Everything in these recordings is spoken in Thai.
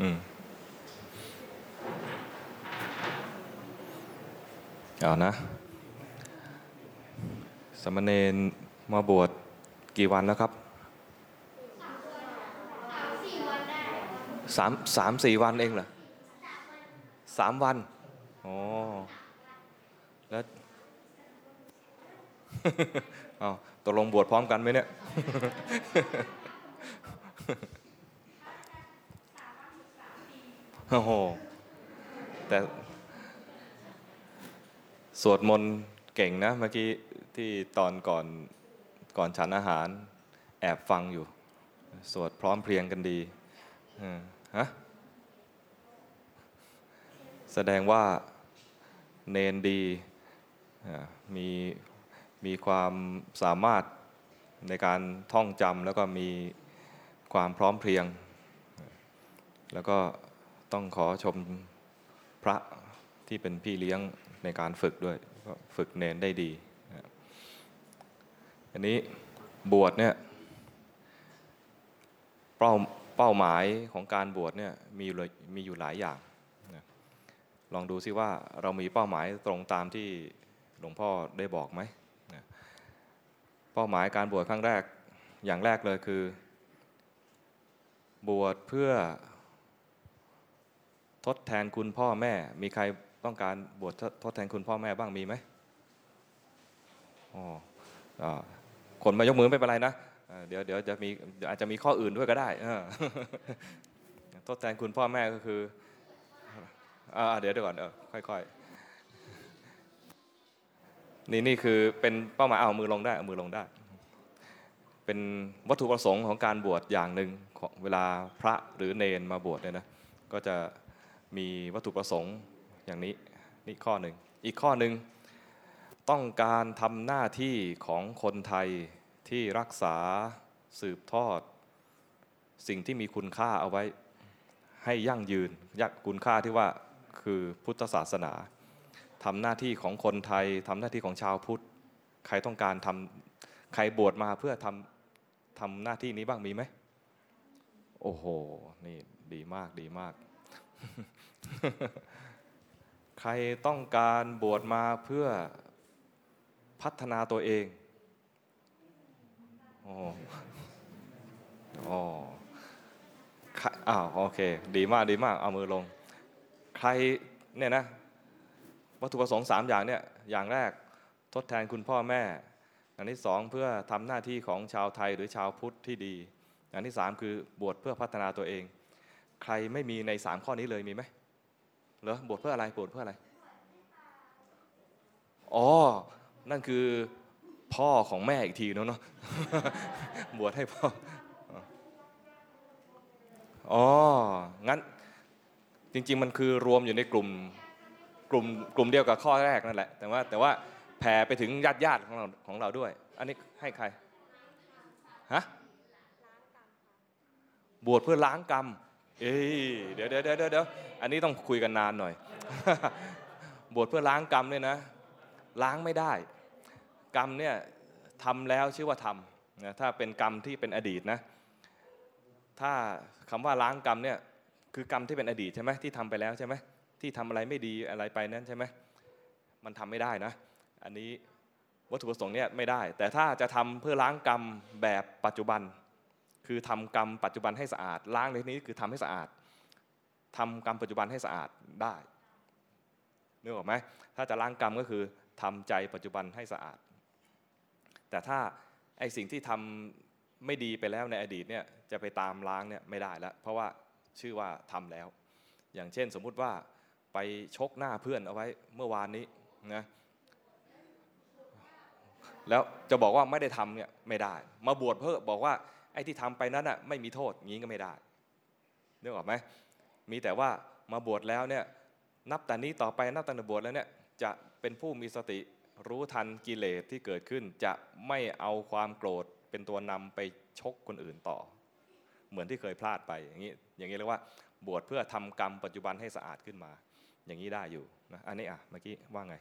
อืมเอานะ สมณเณรมาบวชกี่วันแล้วครับสามสามสี่วันเองเหรอสามวัน อ๋อ แล้วเอาตกลงบวชพร้อมกันไหมเนี่ย โอ้โห แต่สวดมนต์เก่งนะ เมื่อกี้ที่ตอนก่อนก่อนฉันอาหาร แอบฟังอยู่ สวดพร้อมเพรียงกันดีฮะแสดงว่าเนนดีมีมีความสามารถในการท่องจำแล้วก็มีความพร้อมเพรียง แล้วก็ ต้องขอชมพระที่เป็นพี่เลี้ยงในการฝึกด้วยฝึกเนนได้ดี อันนี้บวชเนี่ยเป้าเป้าหมายของการบวชเนี่ยมีอยู่มีอยู่หลายอย่าง ลองดูซิว่าเรามีเป้าหมายตรงตามที่หลวงพ่อได้บอกไหม เป้าหมายการบวชครั้งแรกอย่างแรกเลยคือ บวชเพื่อ ทดแทนคุณพ่อแม่ มีใครต้องการบวชทดแทนคุณพ่อแม่บ้างมีไหมอ๋อคนมายกมือไม่เป็นไรนะเดี๋ยวเดี๋ยวจะมีอาจจะมีข้ออื่นด้วยก็ได้ทดแทนคุณพ่อแม่ก็คือเดี๋ยวเดี๋ยวก่อนเออค่อยๆนี่นี่คือเป็นเป้าหมายเอามือลงได้เอามือลงได้ เป็นวัตถุประสงค์ของการบวชอย่างหนึ่งของเวลาพระหรือเนนมาบวชเนี่ยนะก็จะ มีวัตถุประสงค์อย่างนี้นี่ข้อหนึ่งอีกข้อหนึ่งต้องการทำหน้าที่ของคนไทยที่รักษาสืบทอด สิ่งที่มีคุณค่าเอาไว้ให้ยั่งยืนยักคุณค่าที่ว่าคือพุทธศาสนาทำหน้าที่ของคนไทยทำหน้าที่ของชาวพุทธ ใครต้องการทำใครบวชมาเพื่อทำทำหน้าที่นี้บ้างมีไหมโอ้โหนี่ดีมากดีมาก ใครต้องการบวชมาเพื่อพัฒนาตัวเองอ๋ออ๋อใครอ้าวโอเค ดีมากดีมาก เอามือลง ใครเนี่ยนะ วัตถุประสงค์สามอย่างเนี่ย อย่างแรกทดแทนคุณพ่อแม่ อันที่สองเพื่อทำหน้าที่ของชาวไทยหรือชาวพุทธที่ดี อันที่สามคือบวชเพื่อพัฒนาตัวเอง ใครไม่มีในสามข้อนี้เลยมีไหมเหรอบวชเพื่ออะไรบวชเพื่ออะไร อ๋อ นั่นคือพ่อของแม่อีกทีเนอะเนาะบวชให้พ่อ อ๋อ งั้นจริง ๆ มันคือรวมอยู่ในกลุ่มกลุ่มกลุ่มเดียวกับข้อแรกนั่นแหละ แต่ว่าแต่ว่าแผ่ไปถึงญาติญาติของเราของเราด้วย อันนี้ให้ใคร ฮะ บวชเพื่อล้างกรรม เอ้ยเดี๋ยวเดี๋ยวเดี๋ยวเดี๋ยวอันนี้ต้องคุยกันนานหน่อย บวชเพื่อล้างกรรมเนี่ยนะ ล้างไม่ได้ กรรมเนี่ยทำแล้วชื่อว่าทำนะถ้าเป็นกรรมที่เป็นอดีตนะ ถ้าคำว่าล้างกรรมเนี่ยคือกรรมที่เป็นอดีตใช่ไหมที่ทำไปแล้วใช่ไหมที่ทำอะไรไม่ดีอะไรไปนั้นใช่ไหมมันทำไม่ได้นะ อันนี้วัตถุประสงค์เนี่ยไม่ได้ แต่ถ้าจะทำเพื่อล้างกรรมแบบปัจจุบัน คือทำกรรมปัจจุบันให้สะอาด ล้างในที่นี้คือทำให้สะอาดทำกรรมปัจจุบันให้สะอาดได้นึกออกไหมถ้าจะล้างกรรมก็คือทำใจปัจจุบันให้สะอาด แต่ถ้าไอสิ่งที่ทำไม่ดีไปแล้วในอดีตเนี่ยจะไปตามล้างเนี่ยไม่ได้แล้วเพราะว่าชื่อว่าทำแล้ว อย่างเช่นสมมุติว่าไปชกหน้าเพื่อนเอาไว้เมื่อวานนี้นะแล้วจะบอกว่าไม่ได้ทำเนี่ยไม่ได้ มาบวชเพื่อบอกว่า ไอ้ที่ทำไปนั้นอะไม่มีโทษงี้ก็ไม่ได้นึกออกไหมมีแต่ว่ามาบวชแล้วเนี่ยนับแต่นี้ต่อไปนับตั้งแต่บวชแล้วเนี่ยจะเป็นผู้มีสติรู้ทันกิเลสที่เกิดขึ้น จะไม่เอาความโกรธเป็นตัวนำไปชกคนอื่นต่อ เหมือนที่เคยพลาดไปอย่างนี้อย่างนี้เรียกว่าบวชเพื่อทำกรรมปัจจุบันให้สะอาดขึ้นมา อย่างนี้ได้อยู่นะอันนี้อะเมื่อกี้ว่าไง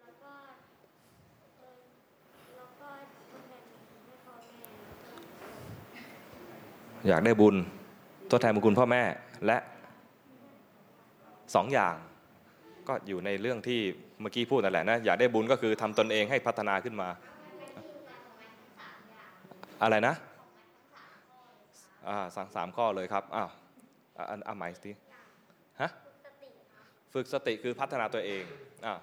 แล้วก็เออแล้วก็ทำแบบนี้ให้พ่ อยากได้บุญใทดแทนบุญคุณพ่อแม่และสองอย่างก็อยู่ในเรื่องที่เมื่อกี้พูดนั่นแหละนะอยากได้บุญก็คือทำตนเองให้พัฒนาขึ้นมา อะไรนะอ่าสั่งสามข้อเลยครับอ้าวอันอะหมายสิฮะฝึกสติคือพัฒนาตัวเองอ่า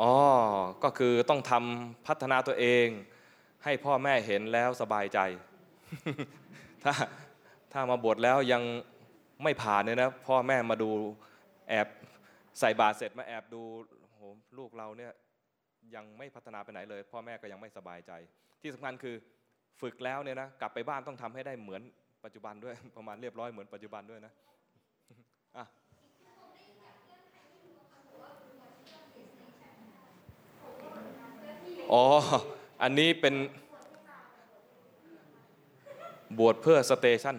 อ๋อก็คือต้องทำพัฒนาตัวเอง ให้พ่อแม่เห็นแล้วสบายใจ ถ้าถ้ามาบวชแล้วยังไม่ผ่านเนี่ยนะพ่อแม่มาดูแอบใส่บาตรเสร็จมาแอบดูโหลูกเราเนี่ยยังไม่พัฒนาไปไหนเลย พ่อแม่ก็ยังไม่สบายใจ ที่สำคัญคือฝึกแล้วเนี่ยนะกลับไปบ้านต้องทำให้ได้เหมือนปัจจุบันด้วย ประมาณเรียบร้อยเหมือนปัจจุบันด้วยนะอะอ๋อ อันนี้เป็นบวชเพื่อสเตชัน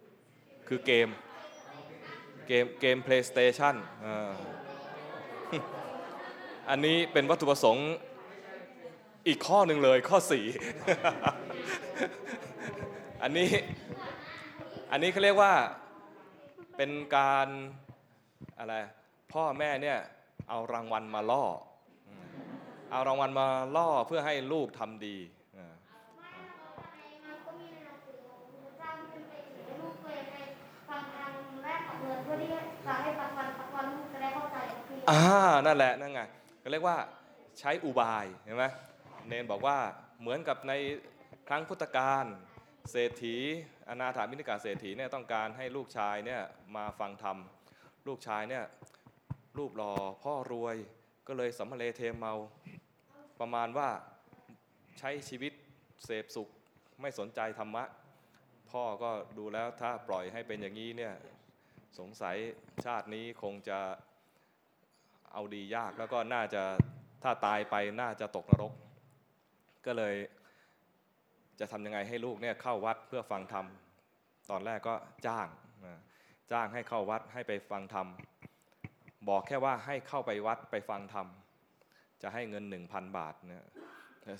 5คือเกม เกมเกม PlayStation อันนี้เป็นวัตถุประสงค์อีกข้อหนึ่งเลยข้อ 4 อันนี้อันนี้เขาเรียกว่าเป็นการอะไรพ่อแม่เนี่ยเอารางวัลมาล่อ เอารางวัลมาล่อเพื่อให้ลูกทำดีอ่านั่นเอกลูกเคยในฟังทางแรกของเมืองเพื่อที่จะให้ฟังฟังฟังฟังลูกจะได้เข้าใจตรงนี้อ่านั่นแหละนั่นไงก็เรียกว่าใช้อุบายเห็นไหมเนนบอกว่าเหมือนกับในครั้งพุทธกาลเศรษฐีอนาถามินิกาเศรษฐีเนี่ยต้องการให้ลูกชายเนี่ยมาฟังธรรมลูกชายเนี่ยรูปหล่อพ่อรวยก็เลยสัมมาเลเทเมา ประมาณว่าใช้ชีวิตเสพสุขไม่สนใจธรรมะ พ่อก็ดูแล้วถ้าปล่อยให้เป็นอย่างนี้เนี่ยสงสัยชาตินี้คงจะเอาดียากแล้วก็น่าจะถ้าตายไปน่าจะตกนรก ก็เลยจะทำยังไงให้ลูกเนี่ยเข้าวัดเพื่อฟังธรรมตอนแรกก็จ้างจ้างให้เข้าวัดให้ไปฟังธรรมบอกแค่ว่าให้เข้าไปวัดไปฟังธรรม จะให้เงิน 1,000 บาทเนี่ย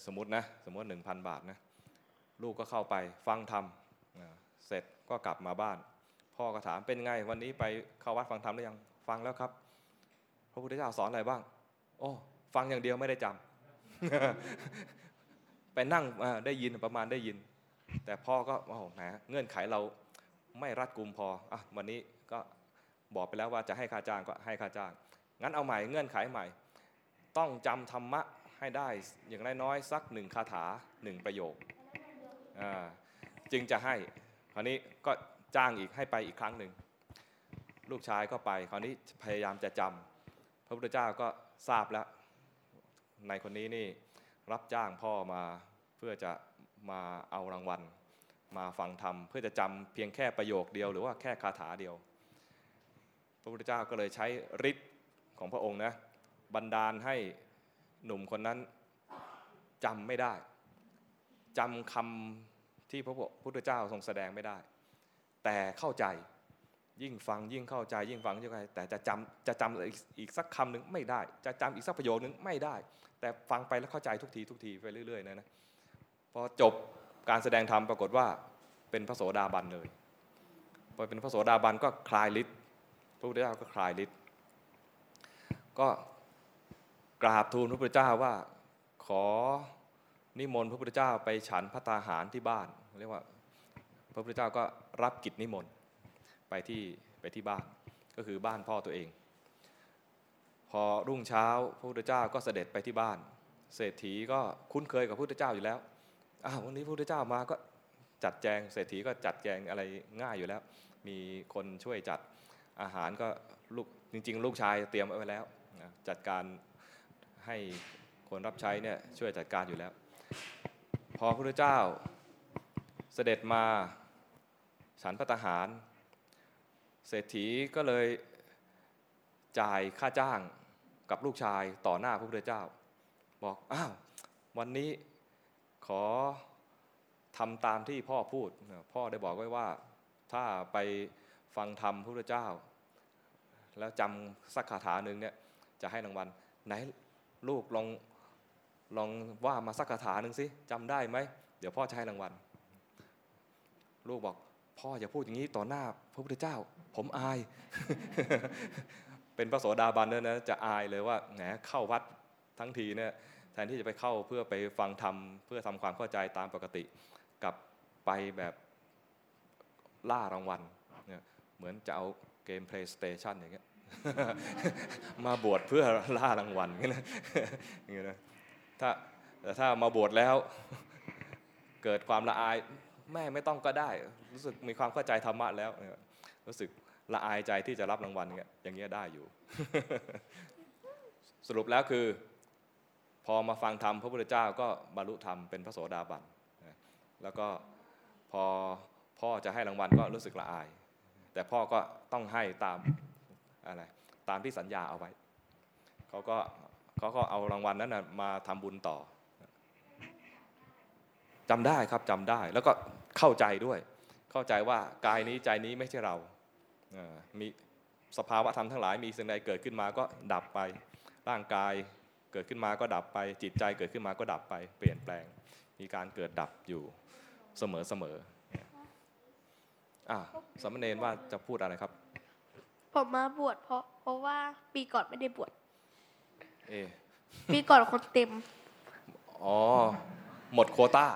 สมมตินะสมมติ 1,000 บาทนะลูกก็เข้าไปฟังธรรมเสร็จก็กลับมาบ้าน พ่อก็ถามเป็นไงวันนี้ไปเข้าวัดฟังธรรมหรือยังฟังแล้วครับ พระพุทธเจ้าสอนอะไรบ้าง โอ้ฟังอย่างเดียวไม่ได้จำไปนั่งได้ยินประมาณได้ยิน แต่พ่อก็โอ้โหแหมเงื่อนไขเราไม่รัดกุมพออะวันนี้ก็บอกไปแล้วว่าจะให้ค่าจ้างก็ให้ค่าจ้าง งั้นเอาใหม่เงื่อนไขใหม่ ต้องจำธรรมะให้ได้อย่างน้อยๆสักหนึ่งคาถาหนึ่งประโยคจึงจะให้คราวนี้ก็จ้างอีกให้ไปอีกครั้งหนึ่งลูกชายก็ไปคราวนี้พยายามจะจำพระพุทธเจ้าก็ทราบแล้วในคนนี้นี่รับจ้างพ่อมาเพื่อจะมาเอารางวัล มาฟังธรรมเพื่อจะจำเพียงแค่ประโยคเดียวหรือว่าแค่คาถาเดียว พระพุทธเจ้าก็เลยใช้ฤทธิ์ของพระองค์นะ บันดาลให้หนุ่มคนนั้นจำไม่ได้จำคำที่พระพุทธเจ้าทรงแสดงไม่ได้ แต่เข้าใจยิ่งฟังยิ่งเข้าใจยิ่งฟังยิ่งเข้าใจแต่จะจำจะจำอีกอีกสักคำหนึ่งไม่ได้ จะจำอีกสักประโยคนึงไม่ได้ แต่ฟังไปแล้วเข้าใจทุกทีทุกทีไปเรื่อยๆนะนะพอจบการแสดงธรรมปรากฏว่าเป็นพระโสดาบันเลยพอเป็นพระโสดาบันก็คลายฤทธิ์พระพุทธเจ้าก็คลายฤทธิ์ก็ กราบทูลพระพุทธเจ้าว่าขอนิมนต์พระพุทธเจ้าไปฉันพัตตาหารที่บ้าน เรียกว่าพระพุทธเจ้าก็รับกิจนิมนต์ไปที่ไปที่บ้านก็คือบ้านพ่อตัวเอง พอรุ่งเช้าพระพุทธเจ้าก็เสด็จไปที่บ้าน เศรษฐีก็คุ้นเคยกับพระพุทธเจ้าอยู่แล้วอ้าววันนี้พระพุทธเจ้ามาก็จัดแจงเศรษฐีก็จัดแจงอะไรง่ายอยู่แล้ว มีคนช่วยจัดอาหารก็ลูกจริง ๆ ลูกชายเตรียมไว้แล้วจัดการ ให้คนรับใช้เนี่ยช่วยจัดการอยู่แล้ว พอพระพุทธเจ้าเสด็จมาฉันพระทหาร เศรษฐีก็เลยจ่ายค่าจ้างกับลูกชายต่อหน้าพระพุทธเจ้า บอกอ้าววันนี้ขอทำตามที่พ่อพูด พ่อได้บอกไว้ว่าถ้าไปฟังธรรมพระพุทธเจ้า แล้วจำสักคาถาหนึ่งเนี่ยจะให้รางวัลไหน ลูกลองลองว่ามาสักคาถาหนึ่งสิจำได้ไหม เดี๋ยวพ่อจะให้รางวัล ลูกบอก พ่ออย่าพูดอย่างนี้ต่อหน้าพระพุทธเจ้า ผมอาย เป็นพระโสดาบันเนี่ยนะจะอายเลยว่าแหมเข้าวัดทั้งทีเนี่ยแทนที่จะไปเข้าเพื่อไปฟังธรรมเพื่อทำความเข้าใจตามปกติกลับไปแบบล่ารางวัลเนี่ยเหมือนจะเอาเกม PlayStation อย่างเงี้ย มาบวชเพื่อล่ารางวัลเงี้ยนะอย่างเงี้ยนะถ้าแต่ถ้ามาบวชแล้ว เกิดความละอายแม่ไม่ต้องก็ได้ รู้สึกมีความเข้าใจธรรมะแล้วเนี่ยรู้สึกละอายใจที่จะรับรางวัลอย่างเงี้ยอย่างเงี้ยได้อยู่ สรุปแล้วคือ พอมาฟังธรรมพระพุทธเจ้าก็บรรลุธรรมเป็นพระโสดาบันแล้วก็พอพ่อจะให้รางวัลก็รู้สึกละอาย แต่พ่อก็ต้องให้ตาม อะไรตามที่สัญญาเอาไว้เขาก็เขาก็เอารางวัลนั้นนะมาทำบุญต่อจำได้ครับจำได้ แล้วก็เข้าใจด้วย เข้าใจว่ากายนี้ใจนี้ไม่ใช่เรามีสภาวะธรรมทั้งหลาย มีสิ่งใดเกิดขึ้นมาก็ดับไป ร่างกายเกิดขึ้นมาก็ดับไป จิตใจเกิดขึ้นมาก็ดับไป เปลี่ยนแปลง มีการเกิดดับอยู่เสมอเสมออะสามเณรว่าจะพูดอะไรครับ ผมมาบวชเพราะ เพราะว่าปีก่อนไม่ได้บวชเออปีก่อนคนเต็มอ๋อ หมดโควต้า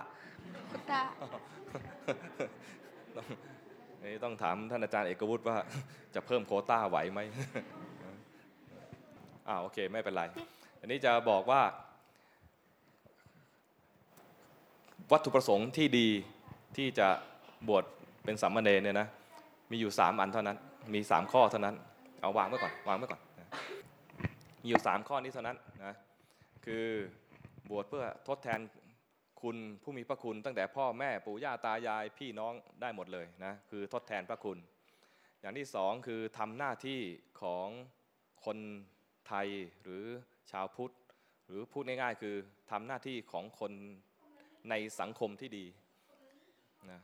คนตานี่ต้องถามท่านอาจารย์เอกวุฒิว่า จะเพิ่มโควต้าไหวไหมอ่าโอเค ไม่เป็นไร อันนี้จะบอกว่า วัตถุประสงค์ที่ดีที่จะบวชเป็นสามเณรเนี่ยนะ มีอยู่สามอันเท่านั้น มีสามข้อเท่านั้น เอาวางไว้ก่อนวางไว้ก่อนนะมีอยู่สามข้อนี้เท่านั้นนะคือบวชเพื่อทดแทนคุณผู้มีพระคุณตั้งแต่พ่อแม่ปู่ย่าตายายพี่น้องได้หมดเลยนะคือทดแทนพระคุณ อย่างที่สองคือทำหน้าที่ของคนไทยหรือชาวพุทธ หรือพูดง่ายๆ คือทำหน้าที่ของคนในสังคมที่ดีนะ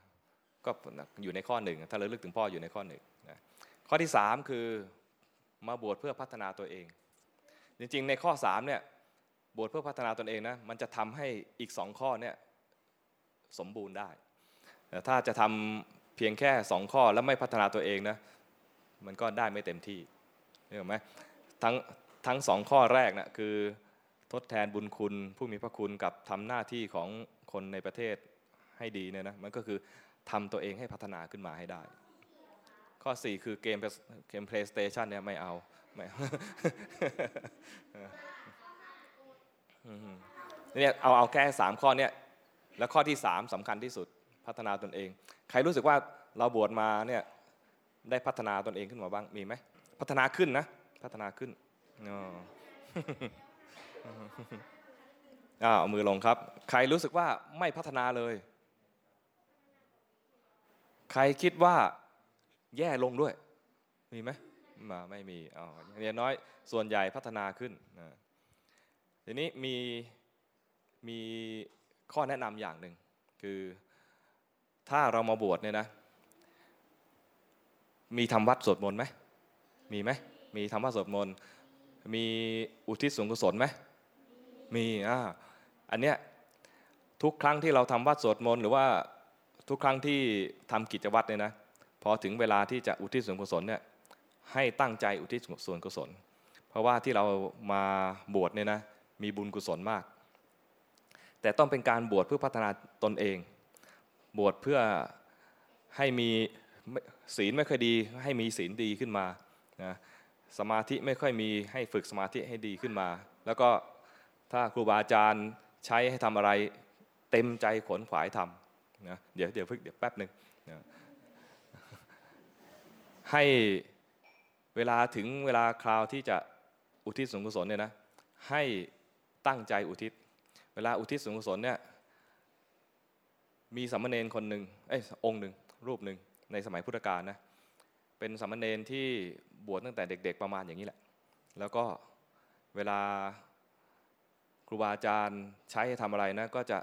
ก็อยู่ในข้อหนึ่งถ้าเราลึกถึงพ่ออยู่ในข้อหนึ่ง ข้อที่สามคือมาบวชเพื่อพัฒนาตัวเอง จริงๆ ในข้อสามเนี่ยบวชเพื่อพัฒนาตนเองนะมันจะทำให้อีกสองข้อเนี่ยสมบูรณ์ได้แต่ถ้าจะทำเพียงแค่สองข้อแล้วไม่พัฒนาตัวเองนะมันก็ได้ไม่เต็มที่เห็นไหมทั้งทั้งสองข้อแรกนะคือทดแทนบุญคุณผู้มีพระคุณกับทำหน้าที่ของคนในประเทศให้ดีเนี่ยนะมันก็คือทำตัวเองให้พัฒนาขึ้นมาให้ได้ ข้อ 4 คือเกมเกม PlayStation เนี่ยไม่เอาไม่เอาเนี่ยเอาเอาแค่สามข้อเนี่ยแล้วข้อที่สามสำคัญที่สุดพัฒนาตนเอง ใครรู้สึกว่าเราบวชมาเนี่ยได้พัฒนาตนเองขึ้นมาบ้างมีไหมพัฒนาขึ้นนะ พัฒนาขึ้นอ้าวเอามือลงครับ ใครรู้สึกว่าไม่พัฒนาเลย ใครคิดว่า แย่ลงด้วย มีไหมมาไม่มีอ๋ออย่างน้อยส่วนใหญ่พัฒนาขึ้นนะทีนี้มีมีข้อแนะนำอย่างหนึ่งคือถ้าเรามาบวชเนี่ยนะ มีทำวัดสวดมนต์ไหมมีไหมมีทำวัดสวดมนต์มีอุทิศส่วนกุศลไหมมีอ่าอันเนี้ยทุกครั้งที่เราทำวัดสวดมนต์หรือว่าทุกครั้งที่ทำกิจวัตรเนี่ยนะ พอถึงเวลาที่จะอุทิศส่วนกุศลเนี่ยให้ตั้งใจอุทิศส่วนกุศล เพราะว่าที่เรามาบวชเนี่ยนะมีบุญกุศลมาก แต่ต้องเป็นการบวชเพื่อพัฒนาตนเอง บวชเพื่อให้มีศีลไม่ค่อยดี ให้มีศีลดีขึ้นมานะสมาธิไม่ค่อยมีให้ฝึกสมาธิให้ดีขึ้นมา แล้วก็ถ้าครูบาอาจารย์ใช้ให้ทำอะไรเต็มใจขนขวายทำนะเดี๋ยวเดี๋ยวพึ่งเดี๋ยวแป๊บหนึ่งนะ ให้เวลาถึงเวลาคราวที่จะอุทิศส่วนกุศลเนี่ยนะให้ตั้งใจอุทิศ เวลาอุทิศส่วนกุศลเนี่ยมีสามเณรคนหนึ่งเอ้ยองค์หนึ่งรูปหนึ่งในสมัยพุทธกาลนะเป็นสามเณรที่บวชตั้งแต่เด็ก ๆประมาณอย่างนี้แหละ แล้วก็เวลาครูบาอาจารย์ใช้ให้ทำอะไรนะก็จะ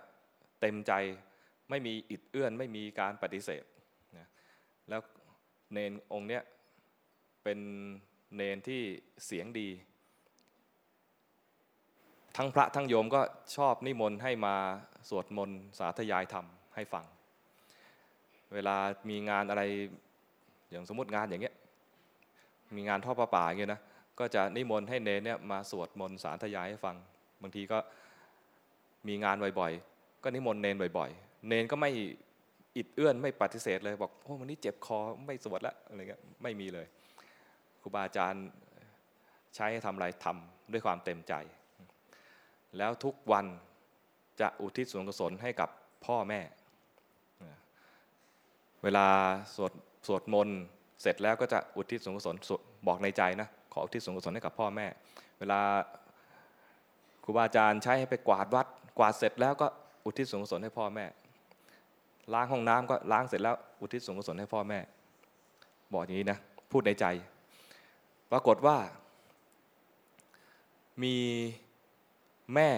เต็มใจไม่มีอิดเอื้อน ไม่มีการปฏิเสธนะแล้ว เนนองค์เนี้ยเป็นเนนที่เสียงดี ทั้งพระทั้งโยมก็ชอบนิมนต์ให้มาสวดมนต์สาธยายธรรมให้ฟัง เวลามีงานอะไรอย่างสมมติงานอย่างเงี้ยมีงานทอดประป่าอย่างเงี้ยนะก็จะนิมนต์ให้เนรเนี่ยมาสวดมนต์สาธยายให้ฟัง บางทีก็มีงานบ่อยๆ ก็นิมนต์เนรบ่อยๆ เนรก็ไม่ อิดเอื้อนไม่ปฏิเสธเลย บอกโอ้วันนี้เจ็บคอไม่สวดล้วอะไรเงี้ยไม่มีเลยครูบาอาจารย์ใช้ให้ทำอะไรทำด้วยความเต็มใจ แล้วทุกวันจะอุทิศส่วนกุศลให้กับพ่อแม่ เวลาสวดสวดมนต์เสร็จแล้วก็จะอุทิศส่วนกุศลบอกในใจนะขออุทิศส่วนกุศลให้กับพ่อแม่ เวลาครูบาอาจารย์ใช้ให้ไปกวาดวัด กวาดเสร็จแล้วก็อุทิศส่วนกุศลให้พ่อแม่ ล้างห้องน้ำก็ล้างเสร็จแล้วอุทิศส่วนกุศลให้พ่อแม่ บอกอย่างนี้นะพูดในใจ ปรากฏว่า มีแม่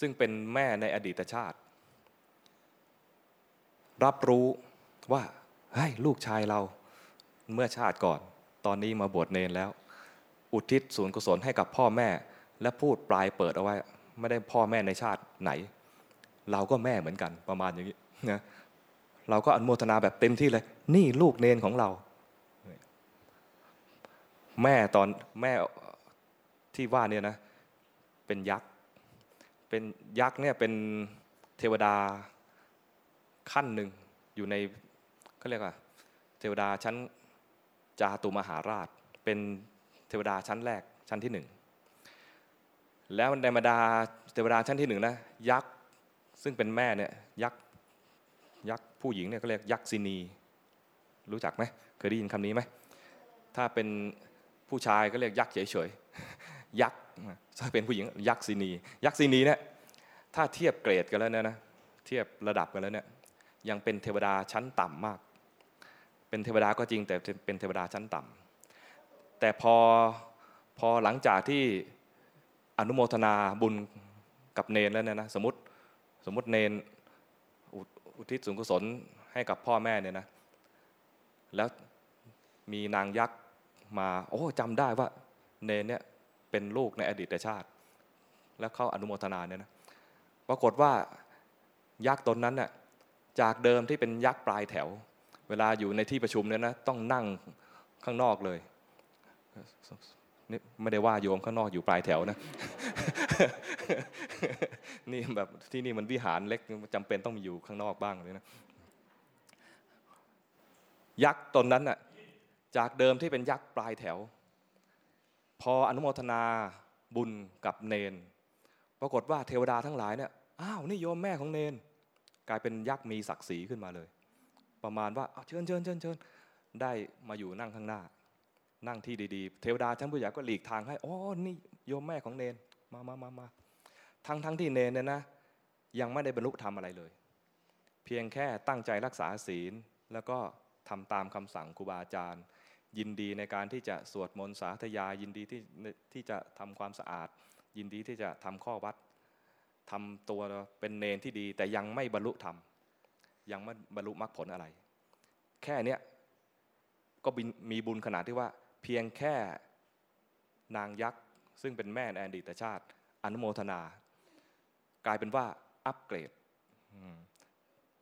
ซึ่งเป็นแม่ในอดีตชาติ รับรู้ว่าเฮ้ยลูกชายเราเมื่อชาติก่อน ตอนนี้มาบวชเนนแล้ว อุทิศส่วนกุศลให้กับพ่อแม่ และพูดปลายเปิดเอาไว้ ไม่ได้พ่อแม่ในชาติไหน เราก็แม่เหมือนกันประมาณอย่างนี้นะเราก็อนุโมทนาแบบเต็มที่เลย นี่ลูกเนนของเรา แม่ตอนแม่ที่ว่าเนี่ยนะ เป็นยักษ์เป็นยักษ์เนี่ยเป็นเทวดาขั้นหนึ่งอยู่ในเขาเรียกว่า เทวดาชั้นจาตุมหาราช เป็นเทวดาชั้นแรกชั้นที่หนึ่งแล้วในบรรดาเทวดาชั้นที่หนึ่งนะยักษ์ ซึ่งเป็นแม่เนี่ยยักษ์ยักษ์ผู้หญิงเนี่ยเขาเรียกยักษินี รู้จักไหมเคยได้ยินคำนี้ไหมถ้าเป็นผู้ชายก็เรียกยักษ์เฉยๆยักษ์ถ้าเป็นผู้หญิงยักษินี ยักษินีเนี่ยถ้าเทียบเกรดกันแล้วเนี่ยนะเทียบระดับกันแล้วเนี่ยยังเป็นเทวดาชั้นต่ำมาก เป็นเทวดาก็จริงแต่เป็นเทวดาชั้นต่ำแต่พอพอหลังจากที่อนุโมทนาบุญกับเนนแล้วเนี่ยนะสมมติ สมมติเนนอุทิศส่วนกุศลให้กับพ่อแม่เนี่ยนะ แล้วมีนางยักษ์มา โอ้จำได้ว่าเนนเนี่ยเป็นลูกในอดีตชาติ แล้วเข้าอนุโมทนาเนี่ยนะ ปรากฏว่ายักษ์ตนนั้นน่ะจากเดิมที่เป็นยักษ์ปลายแถว เวลาอยู่ในที่ประชุมเนี่ยนะต้องนั่งข้างนอกเลยนี่ไม่ได้ว่าโยมข้างนอกอยู่ปลายแถวนะ นี่แบบที่นี่มันวิหารเล็กจำเป็นต้องมีอยู่ข้างนอกบ้างเลยนะ ยักษ์ตนนั้นน่ะจากเดิมที่เป็นยักษ์ปลายแถว พออนุโมทนาบุญกับเนน ปรากฏว่าเทวดาทั้งหลายเนี่ยอ้าวนี่โยมแม่ของเนน กลายเป็นยักษ์มีศักดิ์ศรีขึ้นมาเลย ประมาณว่าเชิญเชิญเชิญเชิญได้มาอยู่นั่งข้างหน้า นั่งที่ดีๆ เทวดาชั้นผู้ใหญ่ก็หลีกทางให้อ๋อนี่โยมแม่ของเนน มามามามาทั้งทั้งที่เนนเนี่ยนะ ยังไม่ได้บรรลุธรรมอะไรเลย เพียงแค่ตั้งใจรักษาศีล แล้วก็ทำตามคำสั่งครูบาอาจารย์ ยินดีในการที่จะสวดมนต์สาธยา ยินดีที่ที่จะทำความสะอาด ยินดีที่จะทำข้อวัดทำตัวเป็นเนนที่ดี แต่ยังไม่บรรลุธรรม ยังไม่บรรลุมรรคผลอะไร แค่เนี้ยก็มีบุญขนาดที่ว่า เพียงแค่นางยักษ์ ซึ่งเป็นแม่ในอดีตชาติ อนุโมทนา กลายเป็นว่าอัปเกรด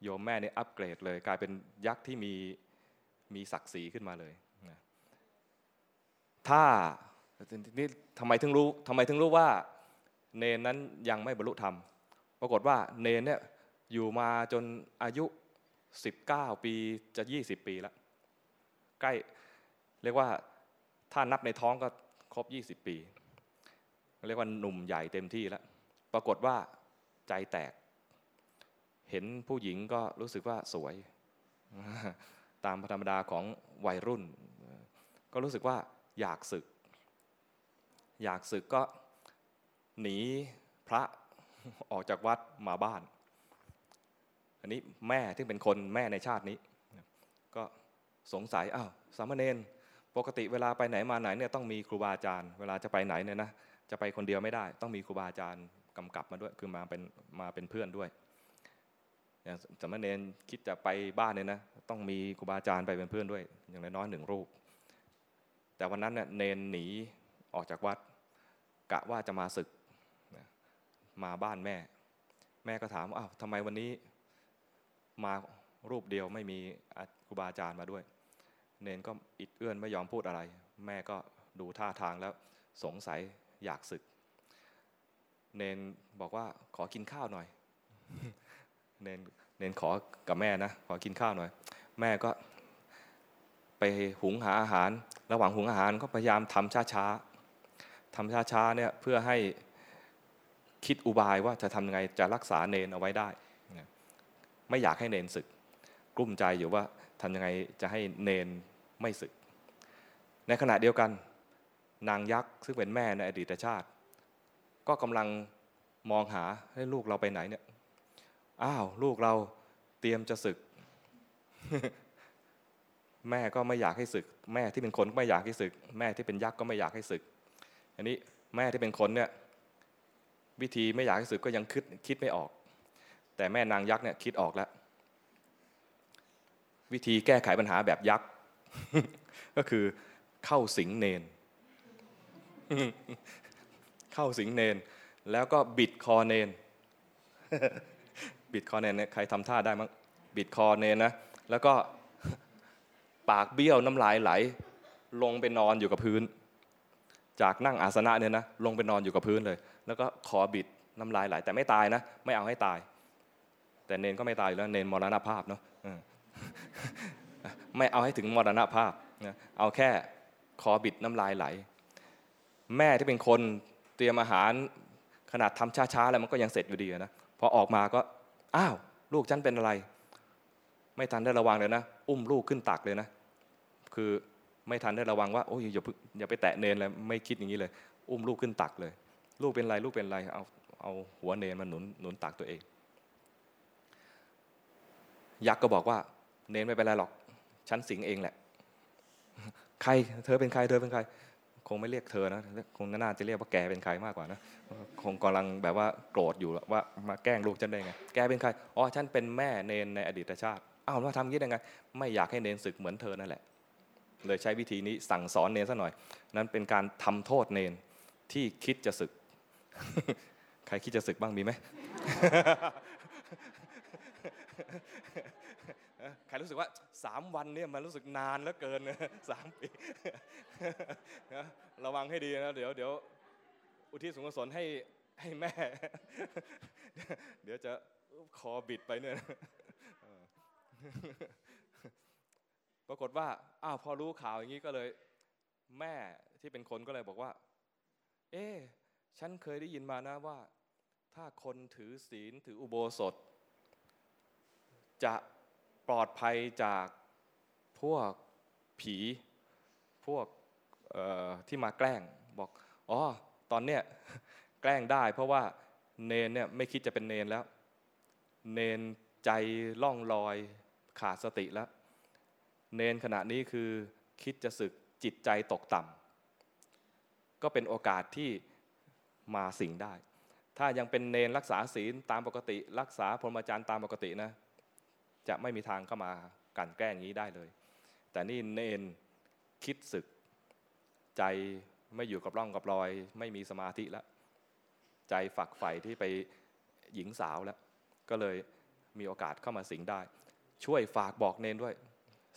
โยมแม่เนี่ยอัปเกรดเลย กลายเป็นยักษ์ที่มีมีศักดิ์ศรีขึ้นมาเลยถ้านี่ทำไมถึงรู้ทำไมถึงรู้ว่า เนนนั้นยังไม่บรรลุธรรมปรากฏว่าเนนเนี่ยอยู่มาจนอายุ 19 ปีจะ 20 ปีแล้ว ใกล้เรียกว่าถ้านับในท้องก็ครบ 20 ปี เรียกว่าหนุ่มใหญ่เต็มที่แล้ว ปรากฏว่าใจแตก เห็นผู้หญิงก็รู้สึกว่าสวย ตามธรรมดาของวัยรุ่น ก็รู้สึกว่าอยากศึก อยากศึกก็หนีพระออกจากวัดมาบ้าน อันนี้แม่ที่เป็นคนแม่ในชาตินี้ ก็สงสัยอ้าวสามเณรปกติเวลาไปไหนมาไหนเนี่ยต้องมีครูบาอาจารย์ เวลาจะไปไหนเนี่ยนะ จะไปคนเดียวไม่ได้ ต้องมีครูบาอาจารย์กำกับมาด้วยคือมาเป็นมาเป็นเพื่อนด้วยอย่างสามเณรคิดจะไปบ้านเนี่ยนะต้องมีครูบาอาจารย์ไปเป็นเพื่อนด้วย อย่างน้อยๆหนึ่งรูป แต่วันนั้นเนี่ยเนนหนีออกจากวัด กะว่าจะมาศึกมาบ้านแม่ แม่ก็ถามอ้าวทำไมวันนี้มารูปเดียวไม่มีครูบาอาจารย์มาด้วย เนนก็อิดเอื้อนไม่ยอมพูดอะไร แม่ก็ดูท่าทางแล้วสงสัย อยากศึก เนนบอกว่าขอกินข้าวหน่อย เนนเนนขอกับแม่นะขอกินข้าวหน่อย แม่ก็ไปหุงหาอาหาร ระหว่างหุงอาหารก็พยายามทำช้าๆทำช้าๆเนี่ยเพื่อให้คิดอุบายว่าจะทำยังไงจะรักษาเนนเอาไว้ได้ ไม่อยากให้เนนศึก กลุ้มใจอยู่ว่าทำยังไงจะให้เนนไม่ศึก ในขณะเดียวกัน นางยักษ์ซึ่งเป็นแม่ในอดีตชาติ ก็กำลังมองหาให้ลูกเราไปไหนเนี่ยอ้าวลูกเราเตรียมจะศึก แม่ก็ไม่อยากให้ศึก แม่ที่เป็นคนก็ไม่อยากให้ศึก แม่ที่เป็นยักษ์ก็ไม่อยากให้ศึก อันนี้แม่ที่เป็นคนเนี่ยวิธีไม่อยากให้ศึกก็ยังคิดคิดไม่ออก แต่แม่นางยักษ์เนี่ยคิดออกแล้ววิธีแก้ไขปัญหาแบบยักษ์ ก็คือเข้าสิงเนน เข้าสิงเนน แล้วก็บิดคอเนน บิดคอเนนเนี่ยใครทำท่าได้มั้งบิดคอเนนนะ แล้วก็ปากเบี้ยวน้ำลายไหล ลงไปนอนอยู่กับพื้น จากนั่งอาสนะเนี่ยนะลงไปนอนอยู่กับพื้นเลย แล้วก็คอบิดน้ำลายไหล แต่ไม่ตายนะ ไม่เอาให้ตาย แต่เนนก็ไม่ตายอยู่แล้วเนนมรณภาพเนาะไม่เอาให้ถึงมรณภาพนะเอาแค่คอบิดน้ำลายไหล แม่ที่เป็นคนเตรียมอาหารขนาดทำช้าๆแล้วมันก็ยังเสร็จอยู่ดีนะพอออกมาก็อ้าวลูกฉันเป็นอะไร ไม่ทันได้ระวังเลยนะ อุ้มลูกขึ้นตักเลยนะ คือไม่ทันได้ระวังว่าโอ้ยอย่าอย่าไปแตะเนนเลยไม่คิดอย่างนี้เลย อุ้มลูกขึ้นตักเลย ลูกเป็นไรลูกเป็นไรเอาเอาหัวเนนมาหนุนหนุนตักตัวเอง ยักษ์ก็บอกว่า เนนไม่เป็นไรหรอกฉันสิงเองแหละ ใคร เธอเป็นใครเธอเป็นใคร คงไม่เรียกเธอนะคงน่าจะเรียกว่าแกเป็นใครมากกว่านะคงกำลังแบบว่าโกรธอยู่ว่ามาแกล้งลูกฉันได้ไงแกเป็นใครอ๋อฉันเป็นแม่เนนในอดีตชาติอ้าวมาทำยี่ได้ไงไม่อยากให้เนนศึกเหมือนเธอนั่นแหละ เลยใช้วิธีนี้สั่งสอนเนนซะหน่อย นั้นเป็นการทำโทษเนนที่คิดจะศึก ใครคิดจะศึกบ้างมีไหมใครรู้สึกว่า สามวันเนี่ยมันรู้สึกนานเหลือเกินสามปีนะระวังให้ดีนะเดี๋ยวเดี๋ยวอุทิศส่วนให้ให้แม่ เดี๋ยวจะคอบิดไปเนี่ยปรากฏว่าอ้าวพอรู้ข่าวอย่างนี้ก็เลย แม่ที่เป็นคนก็เลยบอกว่า เอ๊ฉันเคยได้ยินมานะว่า ถ้าคนถือศีลถืออุโบสถ จะ ปลอดภัยจากพวกผีพวกที่มาแกล้งบอกอ๋อตอนเนี้ยแกล้งได้ เพราะว่าเนนเนี่ยไม่คิดจะเป็นเนนแล้ว เนนใจล่องลอยขาดสติแล้ว เนนขณะนี้คือคิดจะศึกจิตใจตกต่ำก็เป็นโอกาสที่มาสิงได้ ถ้ายังเป็นเนนรักษาศีลตามปกติ รักษาพรหมจรรย์ตามปกตินะ จะไม่มีทางเข้ามากันแกล้งยี้ได้เลย แต่นี่เนนคิดศึก ใจไม่อยู่กับร่องกับรอย ไม่มีสมาธิแล้ว ใจฝักใฝ่ที่ไปหญิงสาวแล้ว ก็เลยมีโอกาสเข้ามาสิงได้ ช่วยฝากบอกเนนด้วย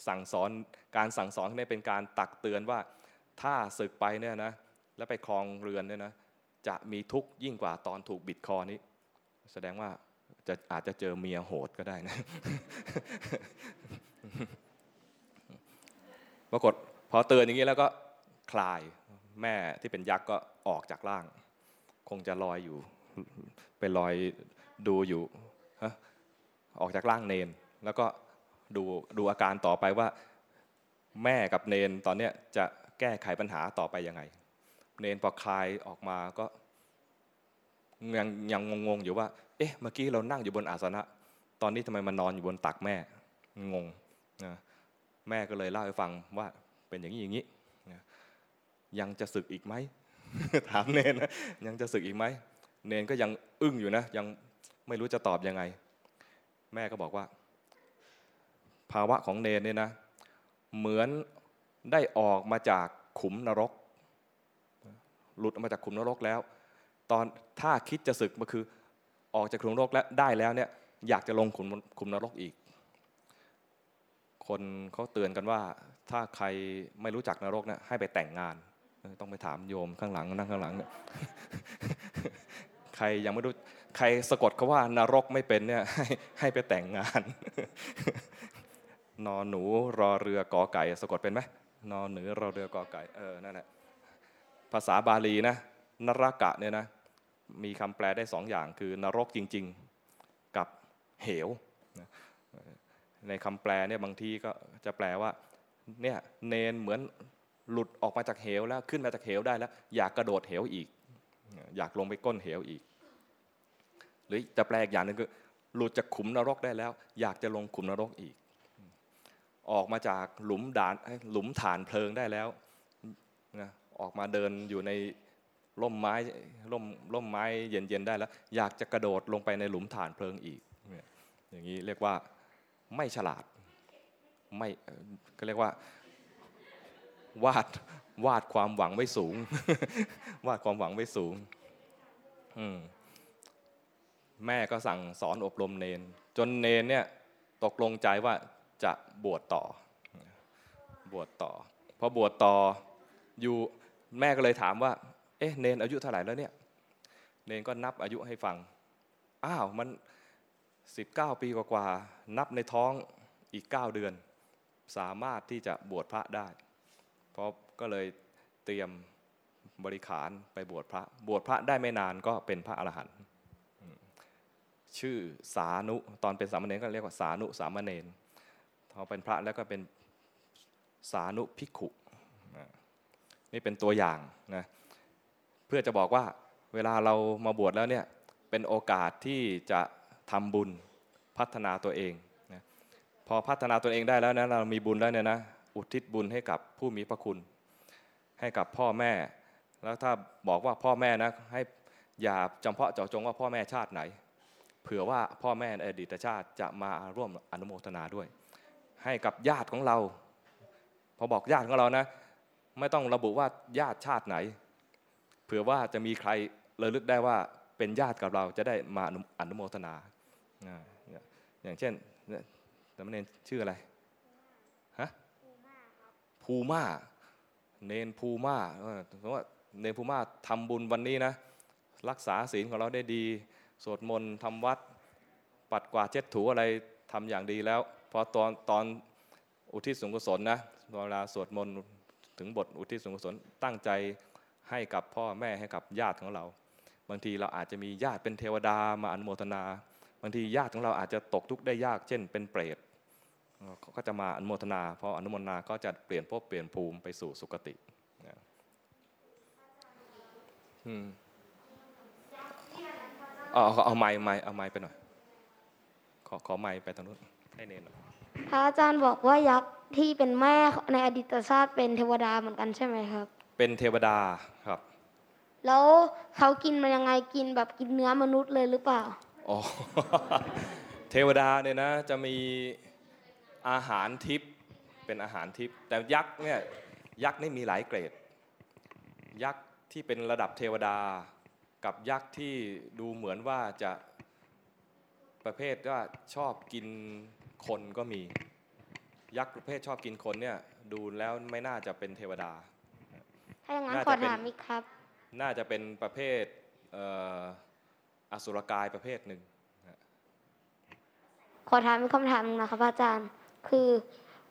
สั่งสอนการสั่งสอนนี่เป็นการตักเตือนว่าถ้าศึกไปเนี่ยนะแล้วไปคลองเรือนเนี่ยนะจะมีทุกข์ยิ่งกว่าตอนถูกบิดคอนี้ แสดงว่า จะอาจจะเจอเมียโหดก็ได้นะ ปรากฏพอเตือนอย่างนี้แล้วก็คลายแม่ที่เป็นยักษ์ก็ออกจากร่าง คงจะลอยอยู่ ไปลอยดูอยู่ฮะออกจากร่างเนน แล้วก็ดูดูอาการต่อไปว่า แม่กับเนนตอนเนี้ยจะแก้ไขปัญหาต่อไปยังไง เนนพอคลายออกมาก็ยังยังงงๆอยู่ว่า เอ๊ะ เมื่อกี้เรานั่งอยู่บนอาสนะ ตอนนี้ทำไมมานอนอยู่บนตักแม่ งงนะแม่ก็เลยเล่าให้ฟังว่าเป็นอย่างนี้อย่างนี้นะยังจะศึกอีกไหม ถามเนนนะยังจะศึกอีกไหม เนนก็ยังอึ้งอยู่นะ ยังไม่รู้จะตอบยังไง แม่ก็บอกว่า ภาวะของเนนเนี่ยนะ เหมือนได้ออกมาจากขุมนรก หลุดออกมาจากขุมนรกแล้ว ตอนถ้าคิดจะศึกมันคือ ออกจากขุมนรกแล้วได้แล้วเนี่ยอยากจะลงขุมขุมนรกอีก คนเขาเตือนกันว่า ถ้าใครไม่รู้จักนรกเนี่ยให้ไปแต่งงาน ต้องไปถามโยมข้างหลังนั่งข้างหลังเนี่ยใครยังไม่รู้ใครสะกดเขาว่านรกไม่เป็นเนี่ยให้ให้ไปแต่งงาน นอนหนูรอเรือกอไก่ สะกดเป็นไหมนอนหนูรอเรือกอไก่เออนั่นแหละภาษาบาลีนะนรกะเนี่ยนะ มีคำแปลได้สองอย่าง คือนรกจริง ๆ กับเหว ในคำแปลเนี่ยบางทีก็จะแปลว่าเนี่ยเนนเหมือนหลุดออกมาจากเหวแล้วขึ้นมาจากเหวได้แล้ว อยากกระโดดเหวอีก อยากลงไปก้นเหวอีก หรือจะแปลอีกอย่างหนึ่งคือหลุดจากขุมนรกได้แล้ว อยากจะลงขุมนรกอีก ออกมาจากหลุมด่านหลุมฐานเพลิงได้แล้วนะออกมาเดินอยู่ใน ร่มไม้ร่มร่มไม้เย็นๆได้แล้ว อยากจะกระโดดลงไปในหลุมฐานเพลิงอีก อย่างนี้เรียกว่าไม่ฉลาดไม่ก็เรียกว่า วาดวาดความหวังไว้สูง วาดความหวังไว้สูงมแม่ก็สั่งสอนอบรมเนน จนเนนเนี่ยตกลงใจว่าจะบวชต่อ บวชต่อพอบวชต่ออยู่แม่ก็เลยถามว่า เอ๊ะเนนอายุเท่าไหร่แล้วเนี่ยเนนก็นับอายุให้ฟัง อ้าวมัน 19 ปีกว่าๆนับในท้องอีก 9 เดือน สามารถที่จะบวชพระได้ เพราะก็เลยเตรียมบริขารไปบวชพระ บวชพระได้ไม่นานก็เป็นพระอรหันต์ชื่อสานุตอนเป็นสามเณรก็เรียกว่าสานุสามเณรพอเป็นพระแล้วก็เป็นสานุภิกขุนี่เป็นตัวอย่างนะ พื่อจะบอกว่าเวลาเรามาบวชแล้วเนี่ยเป็นโอกาสที่จะทำบุญพัฒนาตัวเองนะพอพัฒนาตัวเองได้แล้วนะเรามีบุญแล้วเนี่ยนะอุทิศบุญให้กับผู้มีพระคุณ ให้กับพ่อแม่ แล้วถ้าบอกว่าพ่อแม่นะให้อย่าจำเพาะเจาะจงว่าพ่อแม่ชาติไหน เผื่อว่าพ่อแม่ในอดีตชาติจะมาร่วมอนุโมทนาด้วย ให้กับญาติของเรา พอบอกญาติของเรานะ ไม่ต้องระบุว่าญาติชาติไหน ผื่อว่าจะมีใครระลึกได้ว่าเป็นญาติกับเราจะได้มาอนุโมทนา อย่างเช่นนี่ยสามเณรชื่ออะไร ฮะ ภูมาเนนภูมาเออสมมติว่าเนนภูมาทำบุญวันนี้นะ รักษาศีลของเราได้ดี สวดมนต์ทำวัด ปัดกวาดเช็ดถูอะไรทำอย่างดีแล้ว พอตอนตอนอุทิศส่วนกุศลนะ เวลาสวดมนต์ถึงบทอุทิศส่วนกุศลตั้งใจ ให้กับพ่อแม่ให้กับญาติของเรา บางทีเราอาจจะมีญาติเป็นเทวดามาอนุโมทนา บางทีญาติของเราอาจจะตกทุกข์ได้ยาก เช่น เป็นเปรตเขาก็จะมาอนุโมทนาพออนุโมทนาก็จะเปลี่ยนภพเปลี่ยนภูมิไปสู่สุคตินะอืมเอาเอาเอาไม้ไม้เอาไม้ไปหน่อย ขอขอไม้ไปตรงนู้นให้เนนหน่อยพระอาจารย์บอกว่ายักษ์ที่เป็นแม่ในอดีตชาติเป็นเทวดาเหมือนกันใช่ไหมครับ เป็นเทวดาครับ แล้วเขากินมันยังไงกินแบบกินเนื้อมนุษย์เลยหรือเปล่าอ๋อเทวดาเนี่ยนะจะมีอาหารทิพย์เป็นอาหารทิพย์แต่ยักษ์เนี่ยยักษ์นี่มีหลายเกรด ยักษ์ที่เป็นระดับเทวดา กับยักษ์ที่ดูเหมือนว่าจะประเภทว่าชอบกินคนก็มี ยักษ์ประเภทชอบกินคนเนี่ยดูแล้วไม่น่าจะเป็นเทวดา ถ้าอย่างนั้นน่าขอจะเป็นถามอีกครับ น่าจะเป็นประเภทเอ่ออสุรกายประเภทหนึ่งขอถามอีกคำถามหนึงนะครับพระอาจารย์ คือ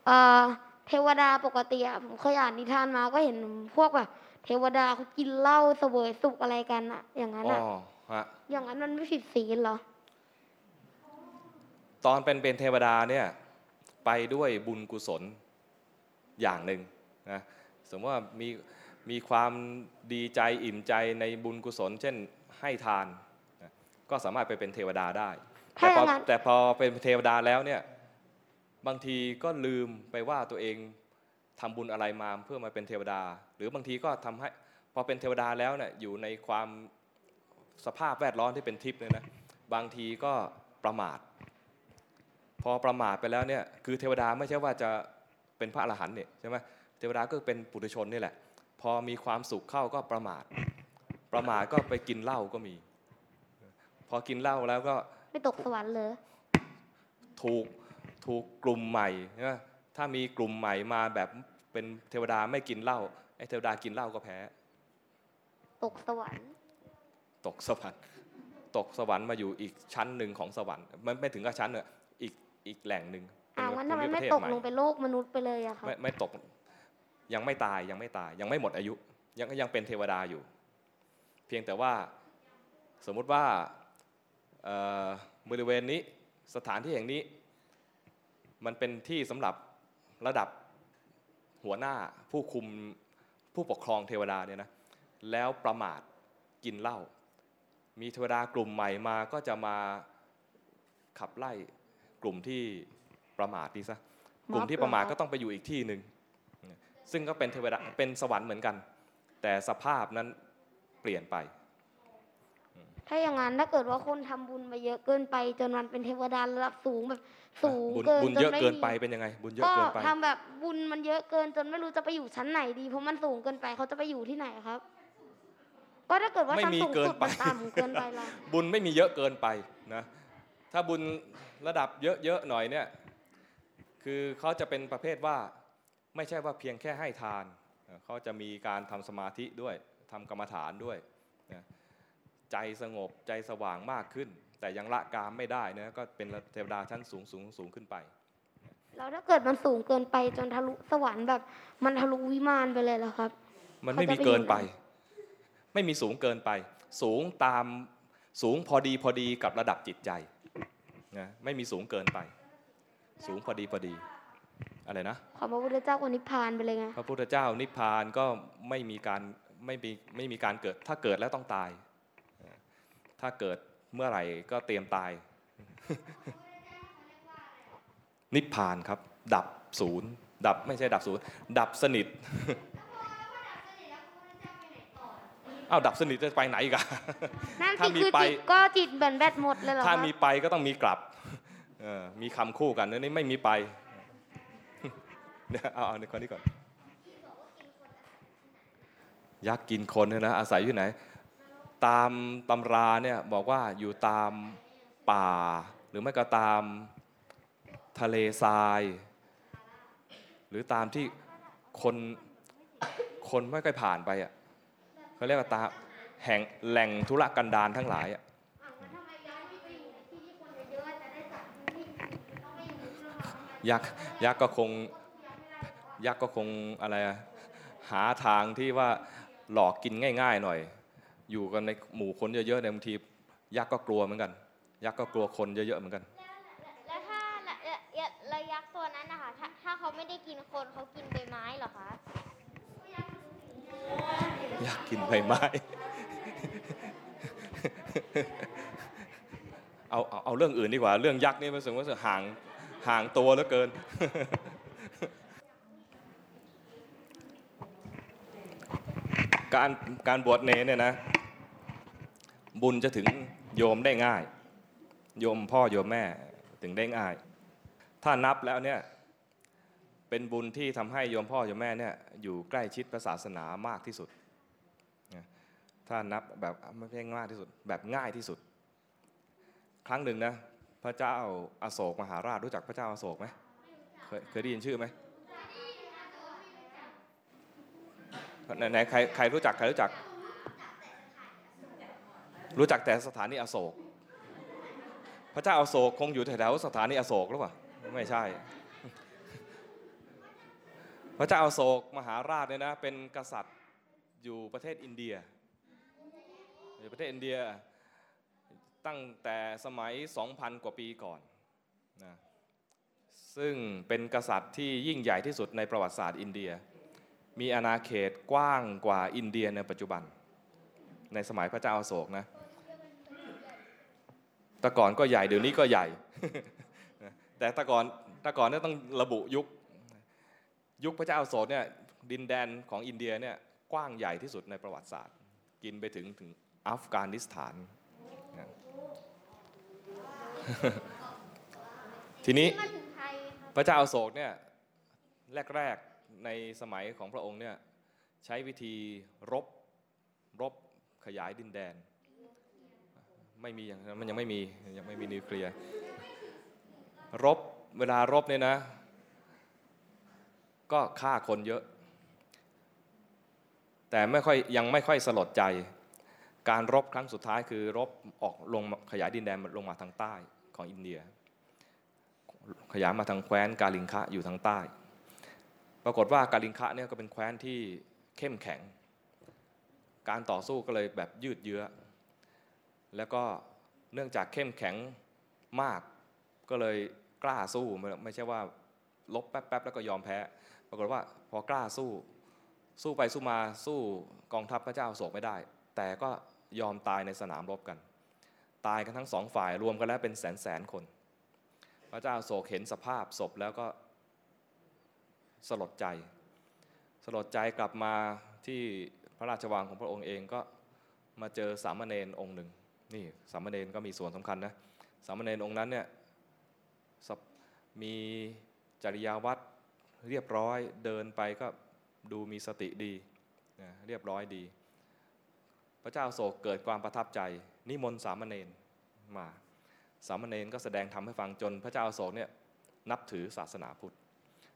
เอ่อเทวดาปกติอะผมเคยอ่านนิทานมาก็เห็นพวกแบบเทวดาเขากินเหล้าเสวยสุขอะไรกันอะอย่างนั้นอ๋อะอฮะอย่างนั้นมันไม่ผิดศีลเหรอ ตอนเป็นเป็นเทวดาเนี่ยไปด้วยบุญกุศลอย่างหนึ่งนะสมมติว่ามี มีความดีใจอิ่มใจในบุญกุศล เช่นให้ทานนะก็สามารถไปเป็นเทวดาได้ แต่ถ้าอพอย่างนั้นแต่พอเป็นเทวดาแล้วเนี่ยบางทีก็ลืมไปว่าตัวเองทำบุญอะไรมาเพื่อมาเป็นเทวดา หรือบางทีก็ทำให้พอเป็นเทวดาแล้วเนี่ยอยู่ในความสภาพแวดล้อมที่เป็นทิพย์เนี่ยนะบางทีก็ประมาท พอประมาทไปแล้วเนี่ยคือเทวดาไม่ใช่ว่าจะเป็นพระอรหันต์เนี่ยใช่ไหมเทวดาก็เป็นปุถุชนนี่แหละ พอมีความสุขเข้าก็ประมาท ประมาทก็ไปกินเหล้าก็มี พอกินเหล้าแล้วก็ไม่ตกสวรรค์เลยถูกถูกกลุ่มใหม่ใช่ไหมทถ้ามีกลุ่มใหม่มาแบบเป็นเทวดาไม่กินเหล้าไอ้เทวดากินเหล้าก็แพ้ ตกสวรรค์ ตกสวรรค์ ตกสวรรค์มาอยู่อีกชั้นหนึ่งของสวรรค์ มันไม่ถึงกับชั้นเนอะอีกอีกแหล่งหนึ่งอ่าเป็วันภูทำไมปไม่ระเทศตกใหม่ลงไปโลกมนุษย์ไปเลยอะครับไม่ไม่ตก ยังไม่ตายยังไม่ตายยังไม่หมดอายุ ยังยังเป็นเทวดาอยู่ เพียงแต่ว่าสมมุติว่าบริเวณนี้สถานที่แห่งนี้ มันเป็นที่สำหรับระดับหัวหน้าผู้คุมผู้ปกครองเทวดาเนี่ยนะแล้วประมาทกินเหล้ามีเทวดากลุ่มใหม่มาก็จะมาขับไล่กลุ่มที่ประมาทดีซะกลุ่มที่ประมาทก็ต้องไปอยู่อีกที่หนึ่ง ซึ่งก็เป็นเทวดาเป็นสวรรค์เหมือนกัน แต่สภาพนั้นเปลี่ยนไป ถ้าอย่างนั้นถ้าเกิดว่าคนทำบุญมาเยอะเกินไป จนมันเป็นเทวดาระดับสูงแบบสูงบุญเกินบุญจนเยอะไม่เกินมีไปเป็นยังไง บุญเยอะก็เกินไปทำแบบบุญมันเยอะเกินจนไม่รู้จะไปอยู่ชั้นไหนดีเพราะมันสูงเกินไปเขาจะไปอยู่ที่ไหนครับ ก็ถ้าเกิดว่าไม่ชั้นมีสูงเกินสุดไปมันต่ำเกินไปล่ะบุญไม่มีเยอะเกินไปนะถ้าบุญระดับเยอะๆหน่อยเนี่ย คือเขาจะเป็นประเภทว่า ไม่ใช่ว่าเพียงแค่ให้ทาน เขาจะมีการทำสมาธิด้วยทำกรรมฐานด้วยนะใจสงบใจสว่างมากขึ้น แต่ยังละกามไม่ได้นะก็เป็นเทวดาชั้นสูงสูงสูงขึ้นไปแล้วถ้าเกิดมันสูงเกินไปจนทะลุสวรรค์แบบ มันทะลุวิมานไปเลยแล้วครับ มันไม่มีเขาจะไปเกินอยู่ไหนไป ไม่มีสูงเกินไป สูงตามสูงพอดีพอดีกับระดับจิตใจนะไม่มีสูงเกินไป สูงพอดีพอดี อะไรนะขอพระพุทธเจ้าคนนิพพานไปเลยไงพระพุทธเจ้านิพพานก็ไม่มีการไม่มีไม่มีการเกิด ถ้าเกิดแล้วต้องตาย ถ้าเกิดเมื่อไหร่ก็เตรียมตาย นิพพานครับ ดับศูนย์ดับไม่ใช่ดับศูนย์ดับสนิทอ้าวดับสนิทจะไปไหนอีกันนั่นถ้าสิมีคือไปจิตก็จิตเหมือนแบตหมดเลยเหรอคถ้ารับมีไปก็ต้องมีกลับเออมีคำคู่กันอันนี้ไม่มีไป เดี๋ยวเอาเอาในคนนี้ก่อน ยักษ์กินคนเนี่ยนะอาศัยอยู่ไหน ตามตำราเนี่ยบอกว่าอยู่ตามป่า หรือไม่ก็ตามทะเลทราย หรือตามที่คนคนไม่ค่อยผ่านไปอะเขาเรียกว่าตามแห่งแหล่งธุรกันดารทั้งหลายอะยักษ์ยักษ์ก็คง ยักษ์ก็คงอะไรอะหาทางที่ว่าหลอกกินง่าย ๆ หน่อย อยู่กันในหมู่คนเยอะๆเนี่ยบางทียักษ์ก็กลัวเหมือนกัน ยักษ์ก็กลัวคนเยอะๆเหมือนกัน แล้วถ้าละละละระยักษ์ตัวนั้นนะคะถ้าถ้าเขาไม่ได้กินคนเขากินใบไม้เหรอคะยักษ์กินใบไม้เอาเอาเอาเรื่องอื่นดีกว่า เรื่องยักษ์นี่มันรู้สึกว่าห่างห่างตัวเหลือเกิน การการบวชเนรเนี่ยนะ บุญจะถึงโยมได้ง่าย โยมพ่อโยมแม่ถึงได้ง่าย ถ้านับแล้วเนี่ยเป็นบุญที่ทำให้โยมพ่อโยมแม่เนี่ยอยู่ใกล้ชิดพระศาสนามากที่สุด ถ้านับแบบไม่ใช่ง่ายที่สุด แบบง่ายที่สุด ครั้งหนึ่งนะพระเจ้าอาโศกมหาราชรู้จักพระเจ้าอาโศกไหมเคยเคยได้ยินชื่อไหม ไหนใครใครรู้จักใครรู้จัก รู้จักแต่สถานีอโศก พระเจ้าอาโศกคงอยู่แถวๆสถานีอโศกหรือเปล่าไม่ใช่ พระเจ้าอาโศกมหาราชเนี่ยนะเป็นกษัตริย์อยู่ประเทศอินเดียอยู่ประเทศอินเดียตั้งแต่สมัย 2,000 กว่าปีก่อนนะซึ่งเป็นกษัตริย์ที่ยิ่งใหญ่ที่สุดในประวัติศาสตร์อินเดีย มีอาณาเขตกว้างกว่าอินเดียในปัจจุบัน ในสมัยพระเจ้าอาโศกนะแต่ก่อนก็ใหญ่เดี๋ยวนี้ก็ใหญ่ แต่แต่ก่อนแต่ก่อนเนี่ยต้องระบุยุคยุคพระเจ้าอาโศกเนี่ยดินแดนของอินเดียเนี่ยกว้างใหญ่ที่สุดในประวัติศาสตร์ กินไปถึงถึงอัฟกานิสถานนะทีนี้มาถึงไทยครับพระเจ้าอาโศกเนี่ยแรกๆ ในสมัยของพระองค์เนี่ยใช้วิธีรบรบขยายดินแดน ไม่มีอย่างนั้นมันยังไม่มียังไม่มีนิวเคลียร์รบเวลารบเนี่ยนะ ก็ฆ่าคนเยอะ แต่ไม่ค่อยยังไม่ค่อยสลดใจ การรบครั้งสุดท้ายคือรบออกลงขยายดินแดนลงมาทางใต้ของอินเดีย ขยายมาทางแคว้นกาลิงคะอยู่ทางใต้ ปรากฏว่ากาลิงคะเนี่ยก็เป็นแคว้นที่เข้มแข็ง การต่อสู้ก็เลยแบบยืดเยื้อ แล้วก็เนื่องจากเข้มแข็งมากก็เลยกล้าสู้ไม่ใช่ว่าลบแป๊บๆแล้วก็ยอมแพ้ ปรากฏว่าพอกล้าสู้สู้ไปสู้มาสู้กองทัพพระเจ้าโศกไม่ได้ แต่ก็ยอมตายในสนามรบกัน ตายกันทั้งสองฝ่ายรวมกันแล้วเป็นแสนแสนคน พระเจ้าโศกเห็นสภาพศพแล้วก็ สลดใจ สลดใจกลับมาที่พระราชวังของพระองค์เองก็มาเจอสามเณรองค์หนึ่งนี่สามเณรก็มีส่วนสำคัญนะสามเณรองค์นั้นเนี่ยมีจริยาวัดเรียบร้อยเดินไปก็ดูมีสติดีนะเรียบร้อยดี พระเจ้าโศกเกิดความประทับใจ นิมนต์สามเณรมา สามเณรก็แสดงธรรมให้ฟังจนพระเจ้าโศกเนี่ยนับถือศาสนาพุทธ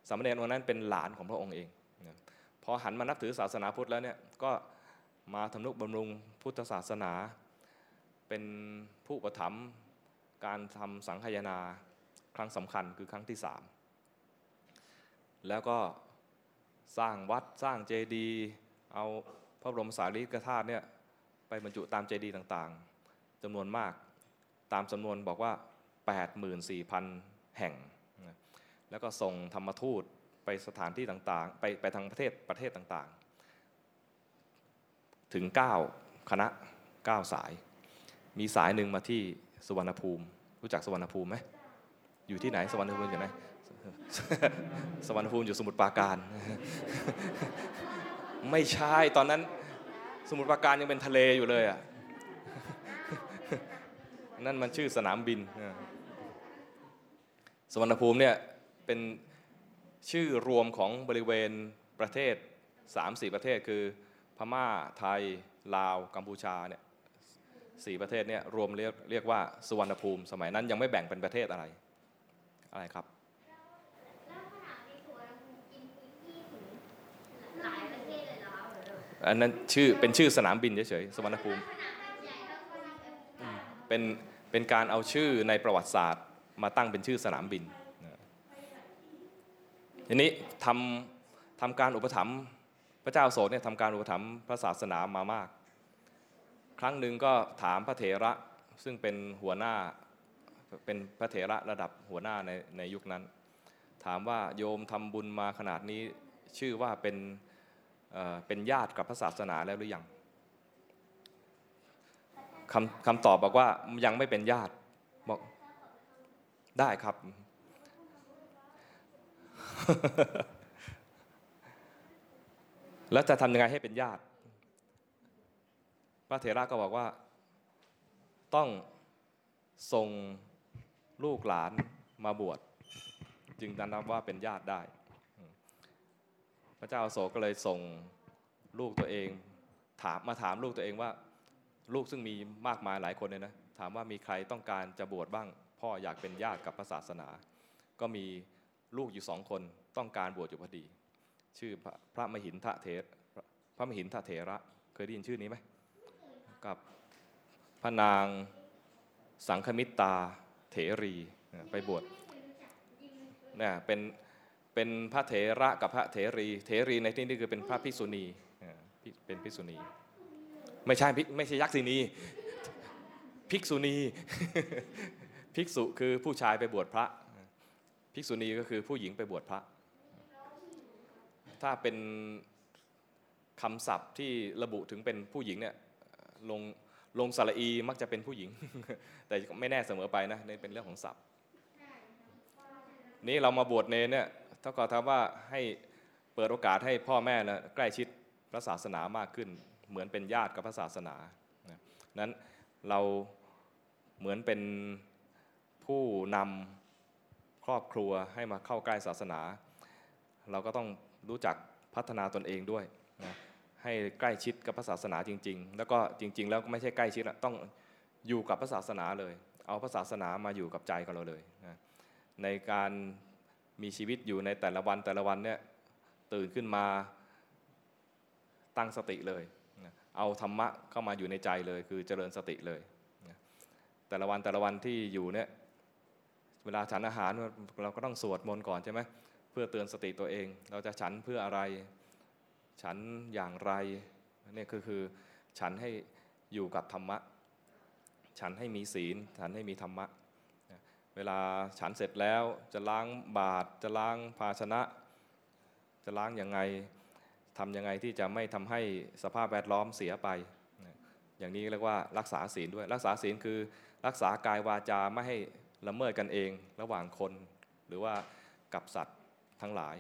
สามเณรองค์นั้นเป็นหลานของพระองค์เองพอหันมานับถือศาสนาพุทธแล้วเนี่ยก็มาทำนุบำรุงพุทธศาสนา เป็นผู้ประถมการทำสังฆายนาครั้งสำคัญคือครั้งที่สามแล้วก็สร้างวัดสร้างเจดีย์เอาพระบรมสารีริกธาตุเนี่ยไปบรรจุตามเจดีย์ต่างๆจำนวนมากตามจำนวนบอกว่า 84,000 แห่ง แล้วก็ส่งธรรมทูตไปสถานที่ต่างๆ ไปไปทางประเทศประเทศต่างๆ ถึง 9 คณะ 9 สาย มีสายหนึ่งมาที่สุวรรณภูมิ รู้จักสุวรรณภูมิไหมอยู่ที่ไหนสุวรรณภูมิอยู่ไหนสวรรณภูมิอยู่สมุทรปราการ ไม่ใช่ตอนนั้นสมุทรปราการยังเป็นทะเลอยู่เลยอะนั่นมันชื่อสนามบิน สวรรณภูมิเนี่ย เป็นชื่อรวมของบริเวณประเทศ 3-4 ประเทศคือพม่าไทย ลาว กัมพูชาเนี่ยสี่ประเทศเนี่ยรวมเรียกเรียกว่าสุวรรณภูมิ สมัยนั้นยังไม่แบ่งเป็นประเทศอะไรอะไรครับอันนั้นชื่อเป็นชื่อสนามบินเฉยๆสวรรณภูมิอืมเป็นเป็นการเอาชื่อในประวัติศาสตร์มาตั้งเป็นชื่อสนามบินนะ ทีนี้ทำทำการอุปถัมภ์พระเจ้าโสดเนี่ยทำการอุปถัมภ์พระศาสนามามาก ครั้งหนึ่งก็ถามพระเถระซึ่งเป็นหัวหน้าเป็นพระเถระระดับหัวหน้าในในยุคนั้น ถามว่าโยมทำบุญมาขนาดนี้ชื่อว่าเป็นเอ่อเป็นญาติกับพระศาสนาแล้วหรือยังคำคำตอบบอกว่ายังไม่เป็นญาติบอกได้ครับ แล้วจะทำยังไงให้เป็นญาติ พระเถระก็บอกว่า ต้องส่งลูกหลานมาบวชจึงจะนับว่าเป็นญาติได้ พระเจ้าอโศกก็เลยส่งลูกตัวเอง ถามมาถามลูกตัวเองว่า ลูกซึ่งมีมากมายหลายคนเลยนะ ถามว่ามีใครต้องการจะบวชบ้าง พ่ออยากเป็นญาติกับพระศาสนา ก็มี ลูกอยู่สองคนต้องการบวชอยู่พอดี ชื่อพระพระมหินทะเถรพระมหินทะเถระเคยได้ยินชื่อนี้ไหมกับพระนางสังคมิตาเถรีไปบวชเนี่ยเป็นเป็นพระเถระกับพระเถรี เถรีในที่นี้คือเป็นพระภิกษุณีเป็นภิกษุณี ไม่ใช่ภิไม่ใช่ยักษินีภิกษุณีภิกษุคือผู้ชายไปบวชพระ ภิกษุณีก็คือผู้หญิงไปบวชพระ ถ้าเป็นคำศัพท์ที่ระบุถึงเป็นผู้หญิงเนี่ยลงลงสระอีมักจะเป็นผู้หญิง แต่ไม่แน่เสมอไปนะนี่เป็นเรื่องของศัพท์ นี่เรามาบวชเนเนี่ยเท่ากับทว่าให้เปิดโอกาสให้พ่อแม่นะใกล้ชิดพระศาสนามากขึ้น เหมือนเป็นญาติกับพระศาสนานั้นเราเหมือนเป็นผู้นำ ครอบครัวให้มาเข้าใกล้ศาสนา เราก็ต้องรู้จักพัฒนาตนเองด้วยนะให้ใกล้ชิดกับพระศาสนาจริง ๆ แล้วก็จริง ๆ แล้วก็ไม่ใช่ใกล้ชิดอะต้องอยู่กับพระศาสนาเลย เอาพระศาสนามาอยู่กับใจของเราเลยนะในการมีชีวิตอยู่ในแต่ละวันแต่ละวันเนี่ยตื่นขึ้นมาตั้งสติเลย เอาธรรมะเข้ามาอยู่ในใจเลย คือเจริญสติเลย แต่ละวันแต่ละวันที่อยู่เนี่ย เวลาฉันอาหารเราก็ต้องสวดมนต์ก่อนใช่ไหมเพื่อเตือนสติตัวเอง เราจะฉันเพื่ออะไร ฉันอย่างไรนี่คือคือฉันให้อยู่กับธรรมะ ฉันให้มีศีล ฉันให้มีธรรมะ เวลาฉันเสร็จแล้วจะล้างบาตรจะล้างภาชนะ จะล้างยังไงทำยังไงที่จะไม่ทำให้สภาพแวดล้อมเสียไป อย่างนี้เรียกว่ารักษาศีลด้วย รักษาศีลคือรักษากายวาจาไม่ให้ ละเมิดกันเองระหว่างคน หรือว่ากับสัตว์ทั้งหลาย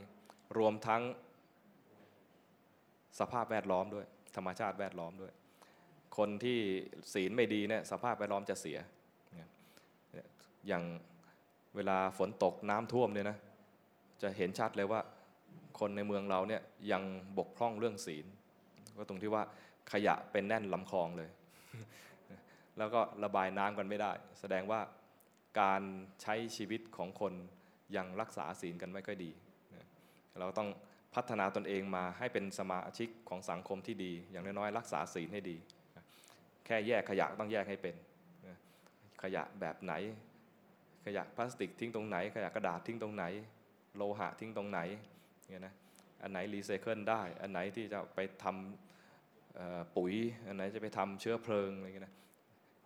รวมทั้งสภาพแวดล้อมด้วย ธรรมชาติแวดล้อมด้วย คนที่ศีลไม่ดีเนี่ยสภาพแวดล้อมจะเสีย อย่างเวลาฝนตกน้ำท่วมเนี่ยนะจะเห็นชัดเลยว่าคนในเมืองเราเนี่ยยังบกพร่องเรื่องศีล ก็ตรงที่ว่าขยะเป็นแน่นลำคลองเลย แล้วก็ระบายน้ำกันไม่ได้ แสดงว่า การใช้ชีวิตของคนยังรักษาศีลกันไม่ค่อยดี เราต้องพัฒนาตนเองมาให้เป็นสมาชิกของสังคมที่ดี อย่างน้อยๆรักษาศีลให้ดี แค่แยกขยะต้องแยกให้เป็น ขยะแบบไหน ขยะพลาสติกทิ้งตรงไหน ขยะกระดาษทิ้งตรงไหน โลหะทิ้งตรงไหนเนี่ยนะอันไหนรีไซเคิลได้ อันไหนที่จะไปทำปุ๋ย อันไหนจะไปทำเชื้อเพลิงอะไรเงี้ยนะ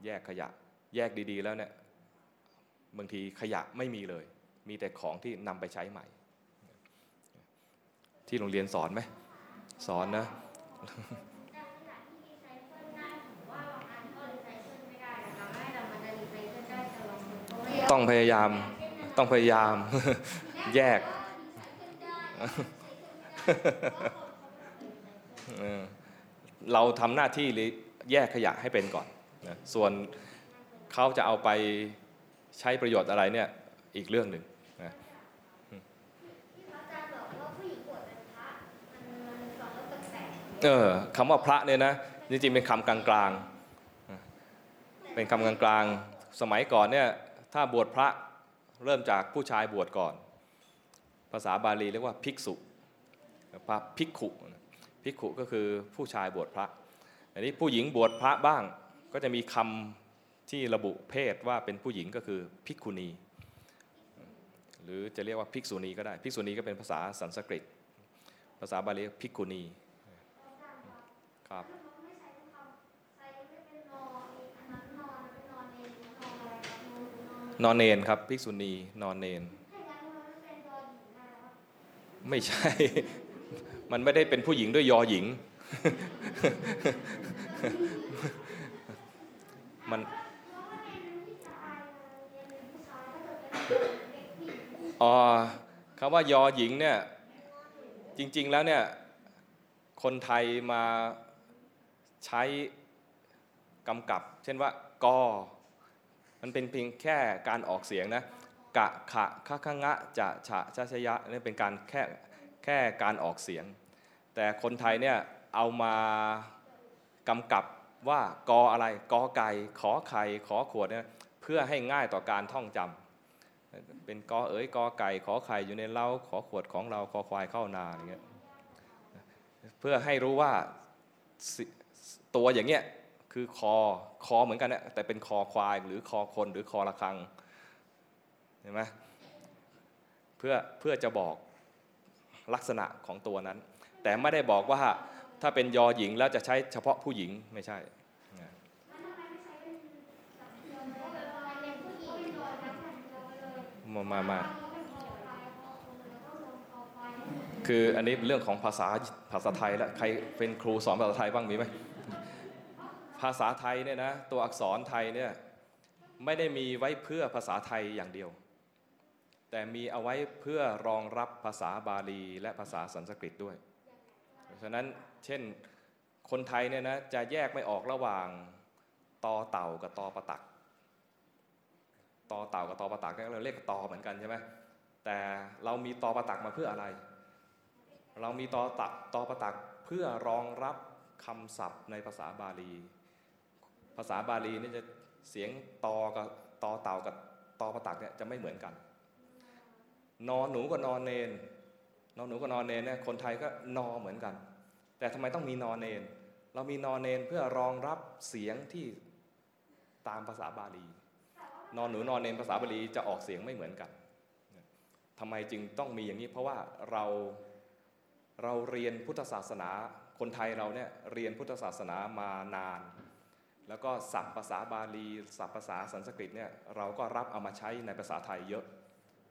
แยกขยะแยกดีๆแล้วเนี่ย บางทีขยะไม่มีเลย มีแต่ของที่นำไปใช้ใหม่ ที่โรงเรียนสอนไหม สอนนะต้องพยายามต้องพยายามแยกเออเราทำหน้าที่หรือแยกขยะให้เป็นก่อนนะส่วนเขาจะเอาไป ใช้ประโยชน์อะไรเนี่ยอีกเรื่องหนึ่งนะเออคำว่าพระเนี่ยนะจริงๆเป็นคำกลางๆ เป็นคำกลางๆ สมัยก่อนเนี่ยถ้าบวชพระเริ่มจากผู้ชายบวชก่อน ภาษาบาลีเรียกว่าภิกษุพระภิกขุภิกขุก็คือผู้ชายบวชพระ อันนี้ผู้หญิงบวชพระบ้างก็จะมีคำ ที่ระบุเพศว่าเป็นผู้หญิงก็คือภิกขุณี หรือจะเรียกว่าภิกษุณีก็ได้ ภิกษุณีก็เป็นภาษาสันสกฤต ภาษาบาลีภิกขุณีครับนอนเนนครับภิกษุณีนอนเนน ไม่ใช่ มันไม่ได้เป็นผู้หญิงด้วยยอหญิง มัน อ๋อคำว่ายอหญิงเนี่ยจริง ๆแล้วเนี่ยคนไทยมาใช้กำกับ เช่นว่ากอ มันเป็นเพียงแค่การออกเสียงนะกะขะคะคะงะจะฉะชะชะยะนี่เป็นการแค่แค่การออกเสียง แต่คนไทยเนี่ยเอามากำกับว่ากออะไรกอไก่ขอไข่ขอขวดเนี่ยเพื่อให้ง่ายต่อการท่องจำ เป็นกอเอ๋ยกอไก่ขอไข่อยู่ในเล้าขอขวดของเราขอควายเข้านาอย่างเงี้ยเพื่อให้รู้ว่าตัวอย่างเงี้ยคือคอคอเหมือนกันนะแต่เป็นคอควายหรือคอคนหรือคอระฆังเห็นไหมเพื่อเพื่อจะบอกลักษณะของตัวนั้น แต่ไม่ได้บอกว่าถ้าเป็นยอหญิงแล้วจะใช้เฉพาะผู้หญิงไม่ใช่ มามามาคืออันนี้เรื่องของภาษาภาษาไทยแล้วใครเป็นครูสอนภาษาไทยบ้างมีไหมภาษาไทยเนี่ยนะตัวอักษรไทยเนี่ยไม่ได้มีไว้เพื่อภาษาไทยอย่างเดียว แต่มีเอาไว้เพื่อรองรับภาษาบาลี และภาษาสันสกฤตด้วย เพราะฉะนั้นเช่นคนไทยเนี่ยนะจะแยกไม่ออกระหว่างตอเต่ากับตอประตัก ตอเต่ากับตอปะตักเนี่ยเราเรียกตอเหมือนกันใช่ไหมแต่เรามีตอปะตักมาเพื่ออะไร เรามีตอตักตอปะตักเพื่อรองรับคำศัพท์ในภาษาบาลี ภาษาบาลีนี่จะเสียงตอกับตอเต่ากับตอปะตักเนี่ยจะไม่เหมือนกัน นอนหนูกับนอนเนนนอนหนูกับนอนเนนเนี่ยคนไทยก็นอเหมือนกัน แต่ทำไมต้องมีนอนเนน เรามีนอนเนนเพื่อรองรับเสียงที่ตามภาษาบาลี นอนหนูนอนเนนภาษาบาลีจะออกเสียงไม่เหมือนกันทำไมจึงต้องมีอย่างนี้ เพราะว่าเราเราเรียนพุทธศาสนา คนไทยเราเนี่ยเรียนพุทธศาสนามานาน แล้วก็ศัพท์ภาษาบาลี ศัพท์ภาษาสันสกฤตเนี่ยเราก็รับเอามาใช้ในภาษาไทยเยอะ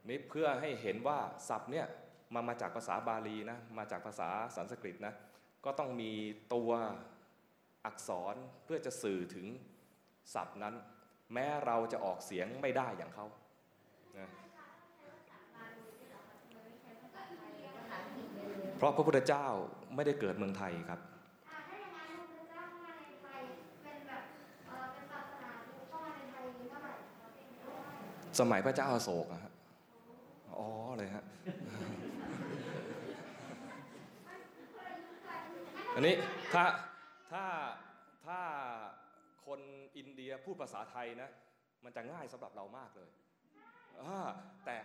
นี่เพื่อให้เห็นว่าศัพท์เนี่ยมามาจากภาษาบาลีนะมาจากภาษาสันสกฤตนะก็ต้องมีตัวอักษรเพื่อจะสื่อถึงศัพท์นั้น แม้เราจะออกเสียงไม่ได้อย่างเขานะเพราะพระพุทธเจ้าไม่ได้เกิดเมืองไทยครับสมัยพระเจ้าอโศกอะฮะอ๋อเลยฮะ อันนี้ถ้าถ้าถ้าคน อินเดียพูดภาษาไทยนะมันจะง่ายสำหรับเรามากเลยแต่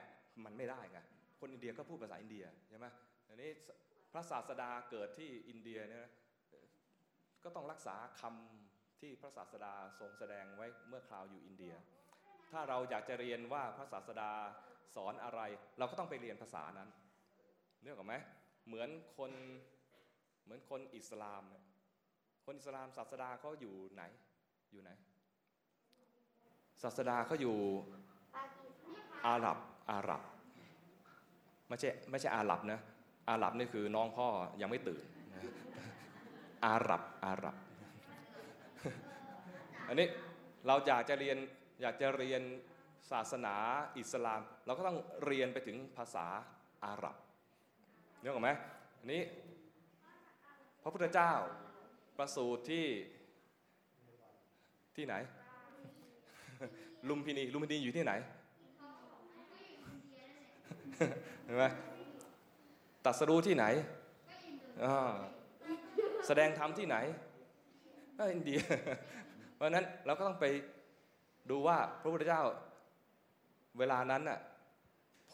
มันไม่ได้ไงคนอินเดียก็พูดภาษาอินเดียใช่ไหมอันนี้พระศาสดาเกิดที่อินเดียเนี่ยก็ต้องรักษาคำที่พระศาสดาทรงแสดงไว้เมื่อคราวอยู่อินเดีย ถ้าเราอยากจะเรียนว่าพระศาสดาสอนอะไร เราก็ต้องไปเรียนภาษานั้นเนื่องกับไหมเหมือนคนเหมือนคนอิสลาม คนอิสลามศาสดาเขาอยู่ไหน อยู่ไหนศาสดาเขาอยู่อาหรับอาหรับไม่ใช่ไม่ใช่อาหรับนะอาหรับนี่คือน้องพ่อยังไม่ตื่นอาหรับอาหรับ อันนี้เราอยากจะเรียนอยากจะเรียนศาสนาอิสลาม เราก็ต้องเรียนไปถึงภาษาอาหรับนึกออกไหมอันนี้พระพุทธเจ้าประสูติที่ ที่ไหน ลุมพินีลุมพินีอยู่ที่ไหนเห็นไหมตรัสรู้ที่ไหนแสดงธรรมที่ไหนก็อินเดีย เพราะนั้นเราก็ต้องไปดูว่าพระพุทธเจ้าเวลานั้นน่ะ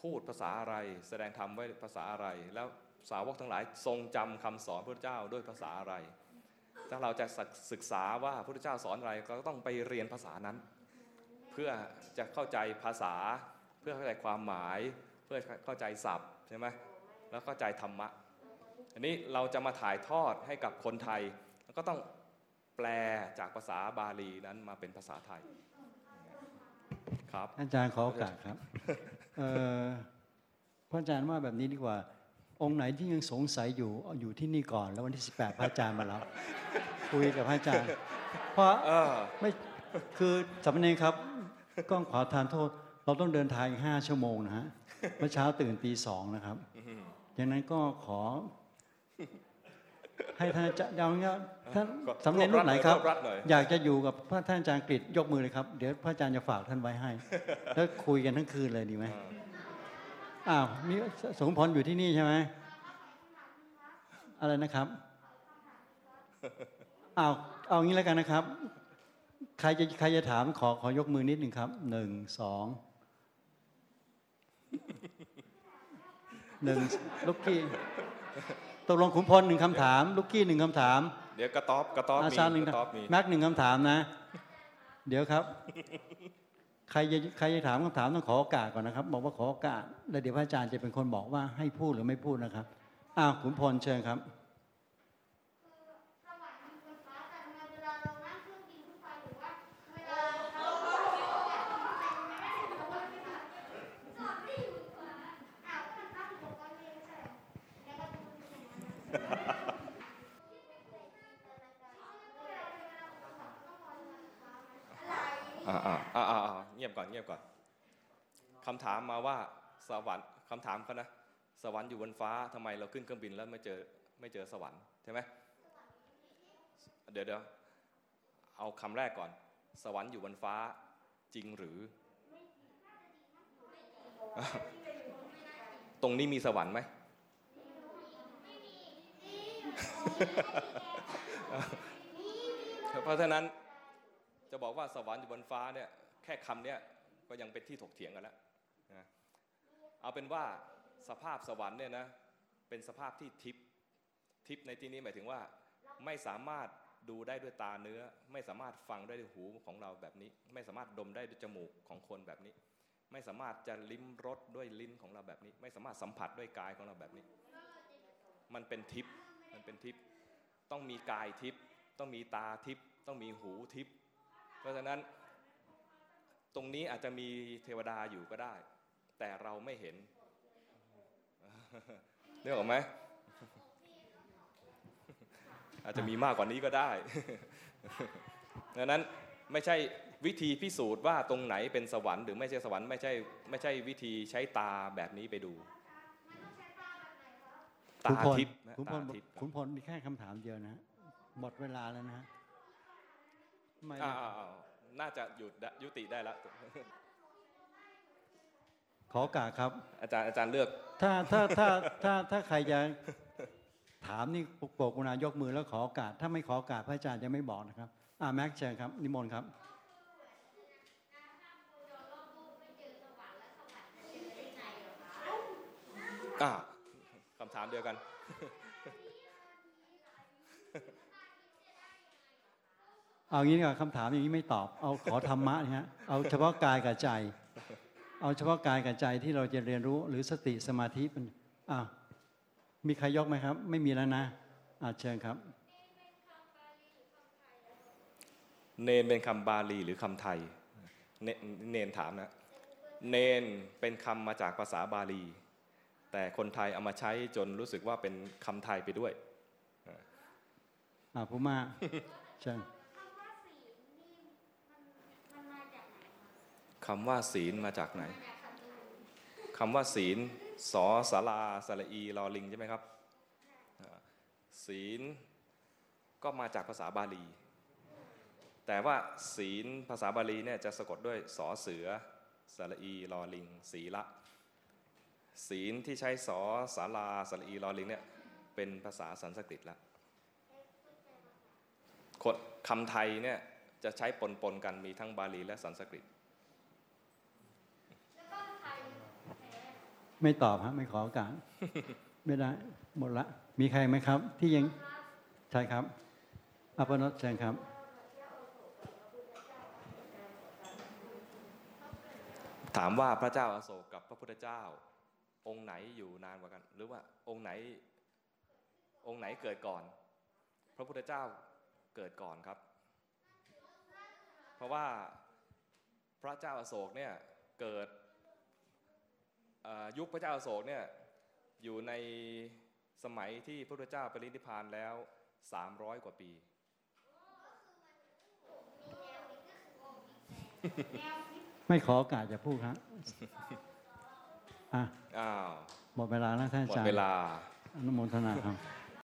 พูดภาษาอะไร แสดงธรรมไว้ภาษาอะไร แล้วสาวกทั้งหลายทรงจำคำสอนพระเจ้าด้วยภาษาอะไร ถ้าเราจะศึกษาว่าพระพุทธเจ้าสอนอะไรก็ต้องไปเรียนภาษานั้น เพื่อจะเข้าใจภาษา เพื่อเข้าใจความหมาย เพื่อเข้าใจศัพท์ใช่ไหมแล้วเข้าใจธรรมะ อันนี้เราจะมาถ่ายทอดให้กับคนไทยก็ต้องแปลจากภาษาบาลีนั้นมาเป็นภาษาไทยครับอาจารย์ขอโอกาสครับเอ่อพระอาจารย์ว่าแบบนี้ดีกว่า องค์ไหนที่ยังสงสัยอยู่เอาอยู่ที่นี่ก่อน แล้ววันที่ 18 พระอาจารย์มารับคุยกับพระอาจารย์ เพราะเออไม่คือสามเณรครับก้องขอทานโทษ เราต้องเดินทางอีกห้าชั่วโมงนะฮะเมื่อเช้าตื่นตีสองนะครับดังนั้นก็ขอ ให้ท่านอาจารย์เอางี้ท่านก็สำเร็จรูปไหนครับรวบรัดหน่อยอยากจะอยู่กับพระท่านอาจารย์กฤษยกมือเลยครับ เดี๋ยวพระอาจารย์จะฝากท่านไว้ให้ แล้วคุยกันทั้งคืนเลยดีไหม อ้าวนี่สมพรอยู่ที่นี่ใช่ไหมอะไรนะครับอ้าวเอางี้แล้วกันนะครับ ใครจะใครจะถามขอขอยกมือนิดหนึ่งครับหนึ่งสองหนึ่งลูกกี้ตกลงขุนพลหนึ่งคำถาม ลูกกี้หนึ่งคำถาม เดี๋ยวกระต๊อบกระต๊อบอามีซาหนึ่งกระต๊อบมีแม็กหนึ่งคำถามนะ เดี๋ยวครับ ใครจะใครจะถามคำถามต้องขอโอกาสก่อนนะครับ บอกว่าขอโอกาสแล้วเดี๋ยวพระอาจารย์จะเป็นคนบอกว่าให้พูดหรือไม่พูดนะครับอ้าวขุนพลเชิญครับ อ่าอ่าอ่าอ่าอ่าเงียบก่อนเงียบก่อนคำถามมาว่าสวรรค์คำถามเขานะสวรรค์อยู่บนฟ้าทำไมเราขึ้นเครื่องบินแล้วไม่เจอไม่เจอสวรรค์ใช่ไหมเดี๋ยวเดี๋ยวเอาคำแรกก่อน สวรรค์อยู่บนฟ้าจริงหรือ ตรงนี้มีสวรรค์ไหมเพราะฉะนั้นจะบอกว่าสวรรค์อยู่บนฟ้าเนี่ยแค่คำเนี้ยก็ยังเป็นที่ถกเถียงกันแล้ว เอาเป็นว่าสภาพสวรรค์เนี่ยนะเป็นสภาพที่ทิพย์ทิพย์ในที่นี้หมายถึงว่าไม่สามารถดูได้ด้วยตาเนื้อ ไม่สามารถฟังได้ด้วยหูของเราแบบนี้ ไม่สามารถดมได้ด้วยจมูกของคนแบบนี้ ไม่สามารถจะลิ้มรสด้วยลิ้นของเราแบบนี้ ไม่สามารถสัมผัสด้วยกายของเราแบบนี้ มันเป็นทิพย์มันเป็นทิพย์ต้องมีกายทิพย์ต้องมีตาทิพย์ต้องมีหูทิพย์เพราะฉะนั้นตรงนี้อาจจะมีเทวดาอยู่ก็ได้ แต่เราไม่เห็นเรื่องออกไหมอาจจะมีมากกว่านี้ก็ได้ดังนั้นไม่ใช่วิธีพิสูจน์ว่าตรงไหนเป็นสวรรค์หรือไม่ใช่สวรรค์ไม่ใช่ไม่ใช่วิธีใช้ตาแบบนี้ไปดู ตาคุณพลทิพย์นะคุณพตาลทิพย์คุณพลมีแค่คำถามเดียวนะฮะหมดเวลาแล้วนะฮะไม่อ่าอ่าอ่าน่าจะหยุดได้ยุติได้แล้ว ขอโอกาสครับ อาจารย์อาจารย์เลือก ถ้าถ้าถ้าถ้าถ้าใครจะถามนี่โปรดกรุณายกมือแล้วขอโอกาส ถ้าไม่ขอโอกาสพระอาจารย์จะไม่บอกนะครับอ่าแม็กซ์เชิญครับนิมนต์ครับอ่าคำถามเดียวกัน เอางี้ดีกว่าคำถามอย่างนี้ไม่ตอบ เอาขอธรรมะนะฮะเอาเฉพาะกายกับใจ เอาเฉพาะกายกับใจที่เราจะเรียนรู้หรือสติสมาธิเป็นอ่ามีใครยกไหมครับ ไม่มีแล้วนะอ่าเชิญครับ เนนเป็นคำบาลีหรือคำไทย เนเนนถามนะ เนนเป็นคำมาจากภาษาบาลี แต่คนไทยเอามาใช้จนรู้สึกว่าเป็นคำไทยไปด้วย อ่าผู้มาเชิญ คำว่าศีลมาจากไหนคำว่าศีลสอสาราสระอีลอลิงใช่ไหมครับ ศีลก็มาจากภาษาบาลี แต่ว่าศีลภาษาบาลีเนี่ยจะสะกดด้วยสอเสือสระอีลอลิง ศีละ ศีลที่ใช้สอสาราสระอีลอลิงเนี่ยเป็นภาษาสันสกฤตล้วคำไทยเนี่ยจะใช้ปนปนๆกันมีทั้งบาลีและสันสกฤต ไม่ตอบฮะไม่ขอโอกาสไม่ได้หมดละ มีใครไหมครับ ที่ยังใช่ครับอัปนตเชิญครับ ถามว่าพระเจ้าอาโศกกับพระพุทธเจ้า องค์ไหนอยู่นานกว่ากัน หรือว่าองค์ไหน องค์ไหนเกิดก่อน พระพุทธเจ้าเกิดก่อนครับ เพราะว่าพระเจ้าอาโศกเนี่ยเกิดเอ่อ ยุคพระเจ้าอาโศกเนี่ยอยู่ในสมัยที่พระพุทธเจ้าปรินิพพานแล้ว 300 กว่าปีไม่ขอโอกาสจะพูดครับอะอ้าวหมดเวลาแล้วท่านอาหมดจารย์เวลาอนุโมทนาครับ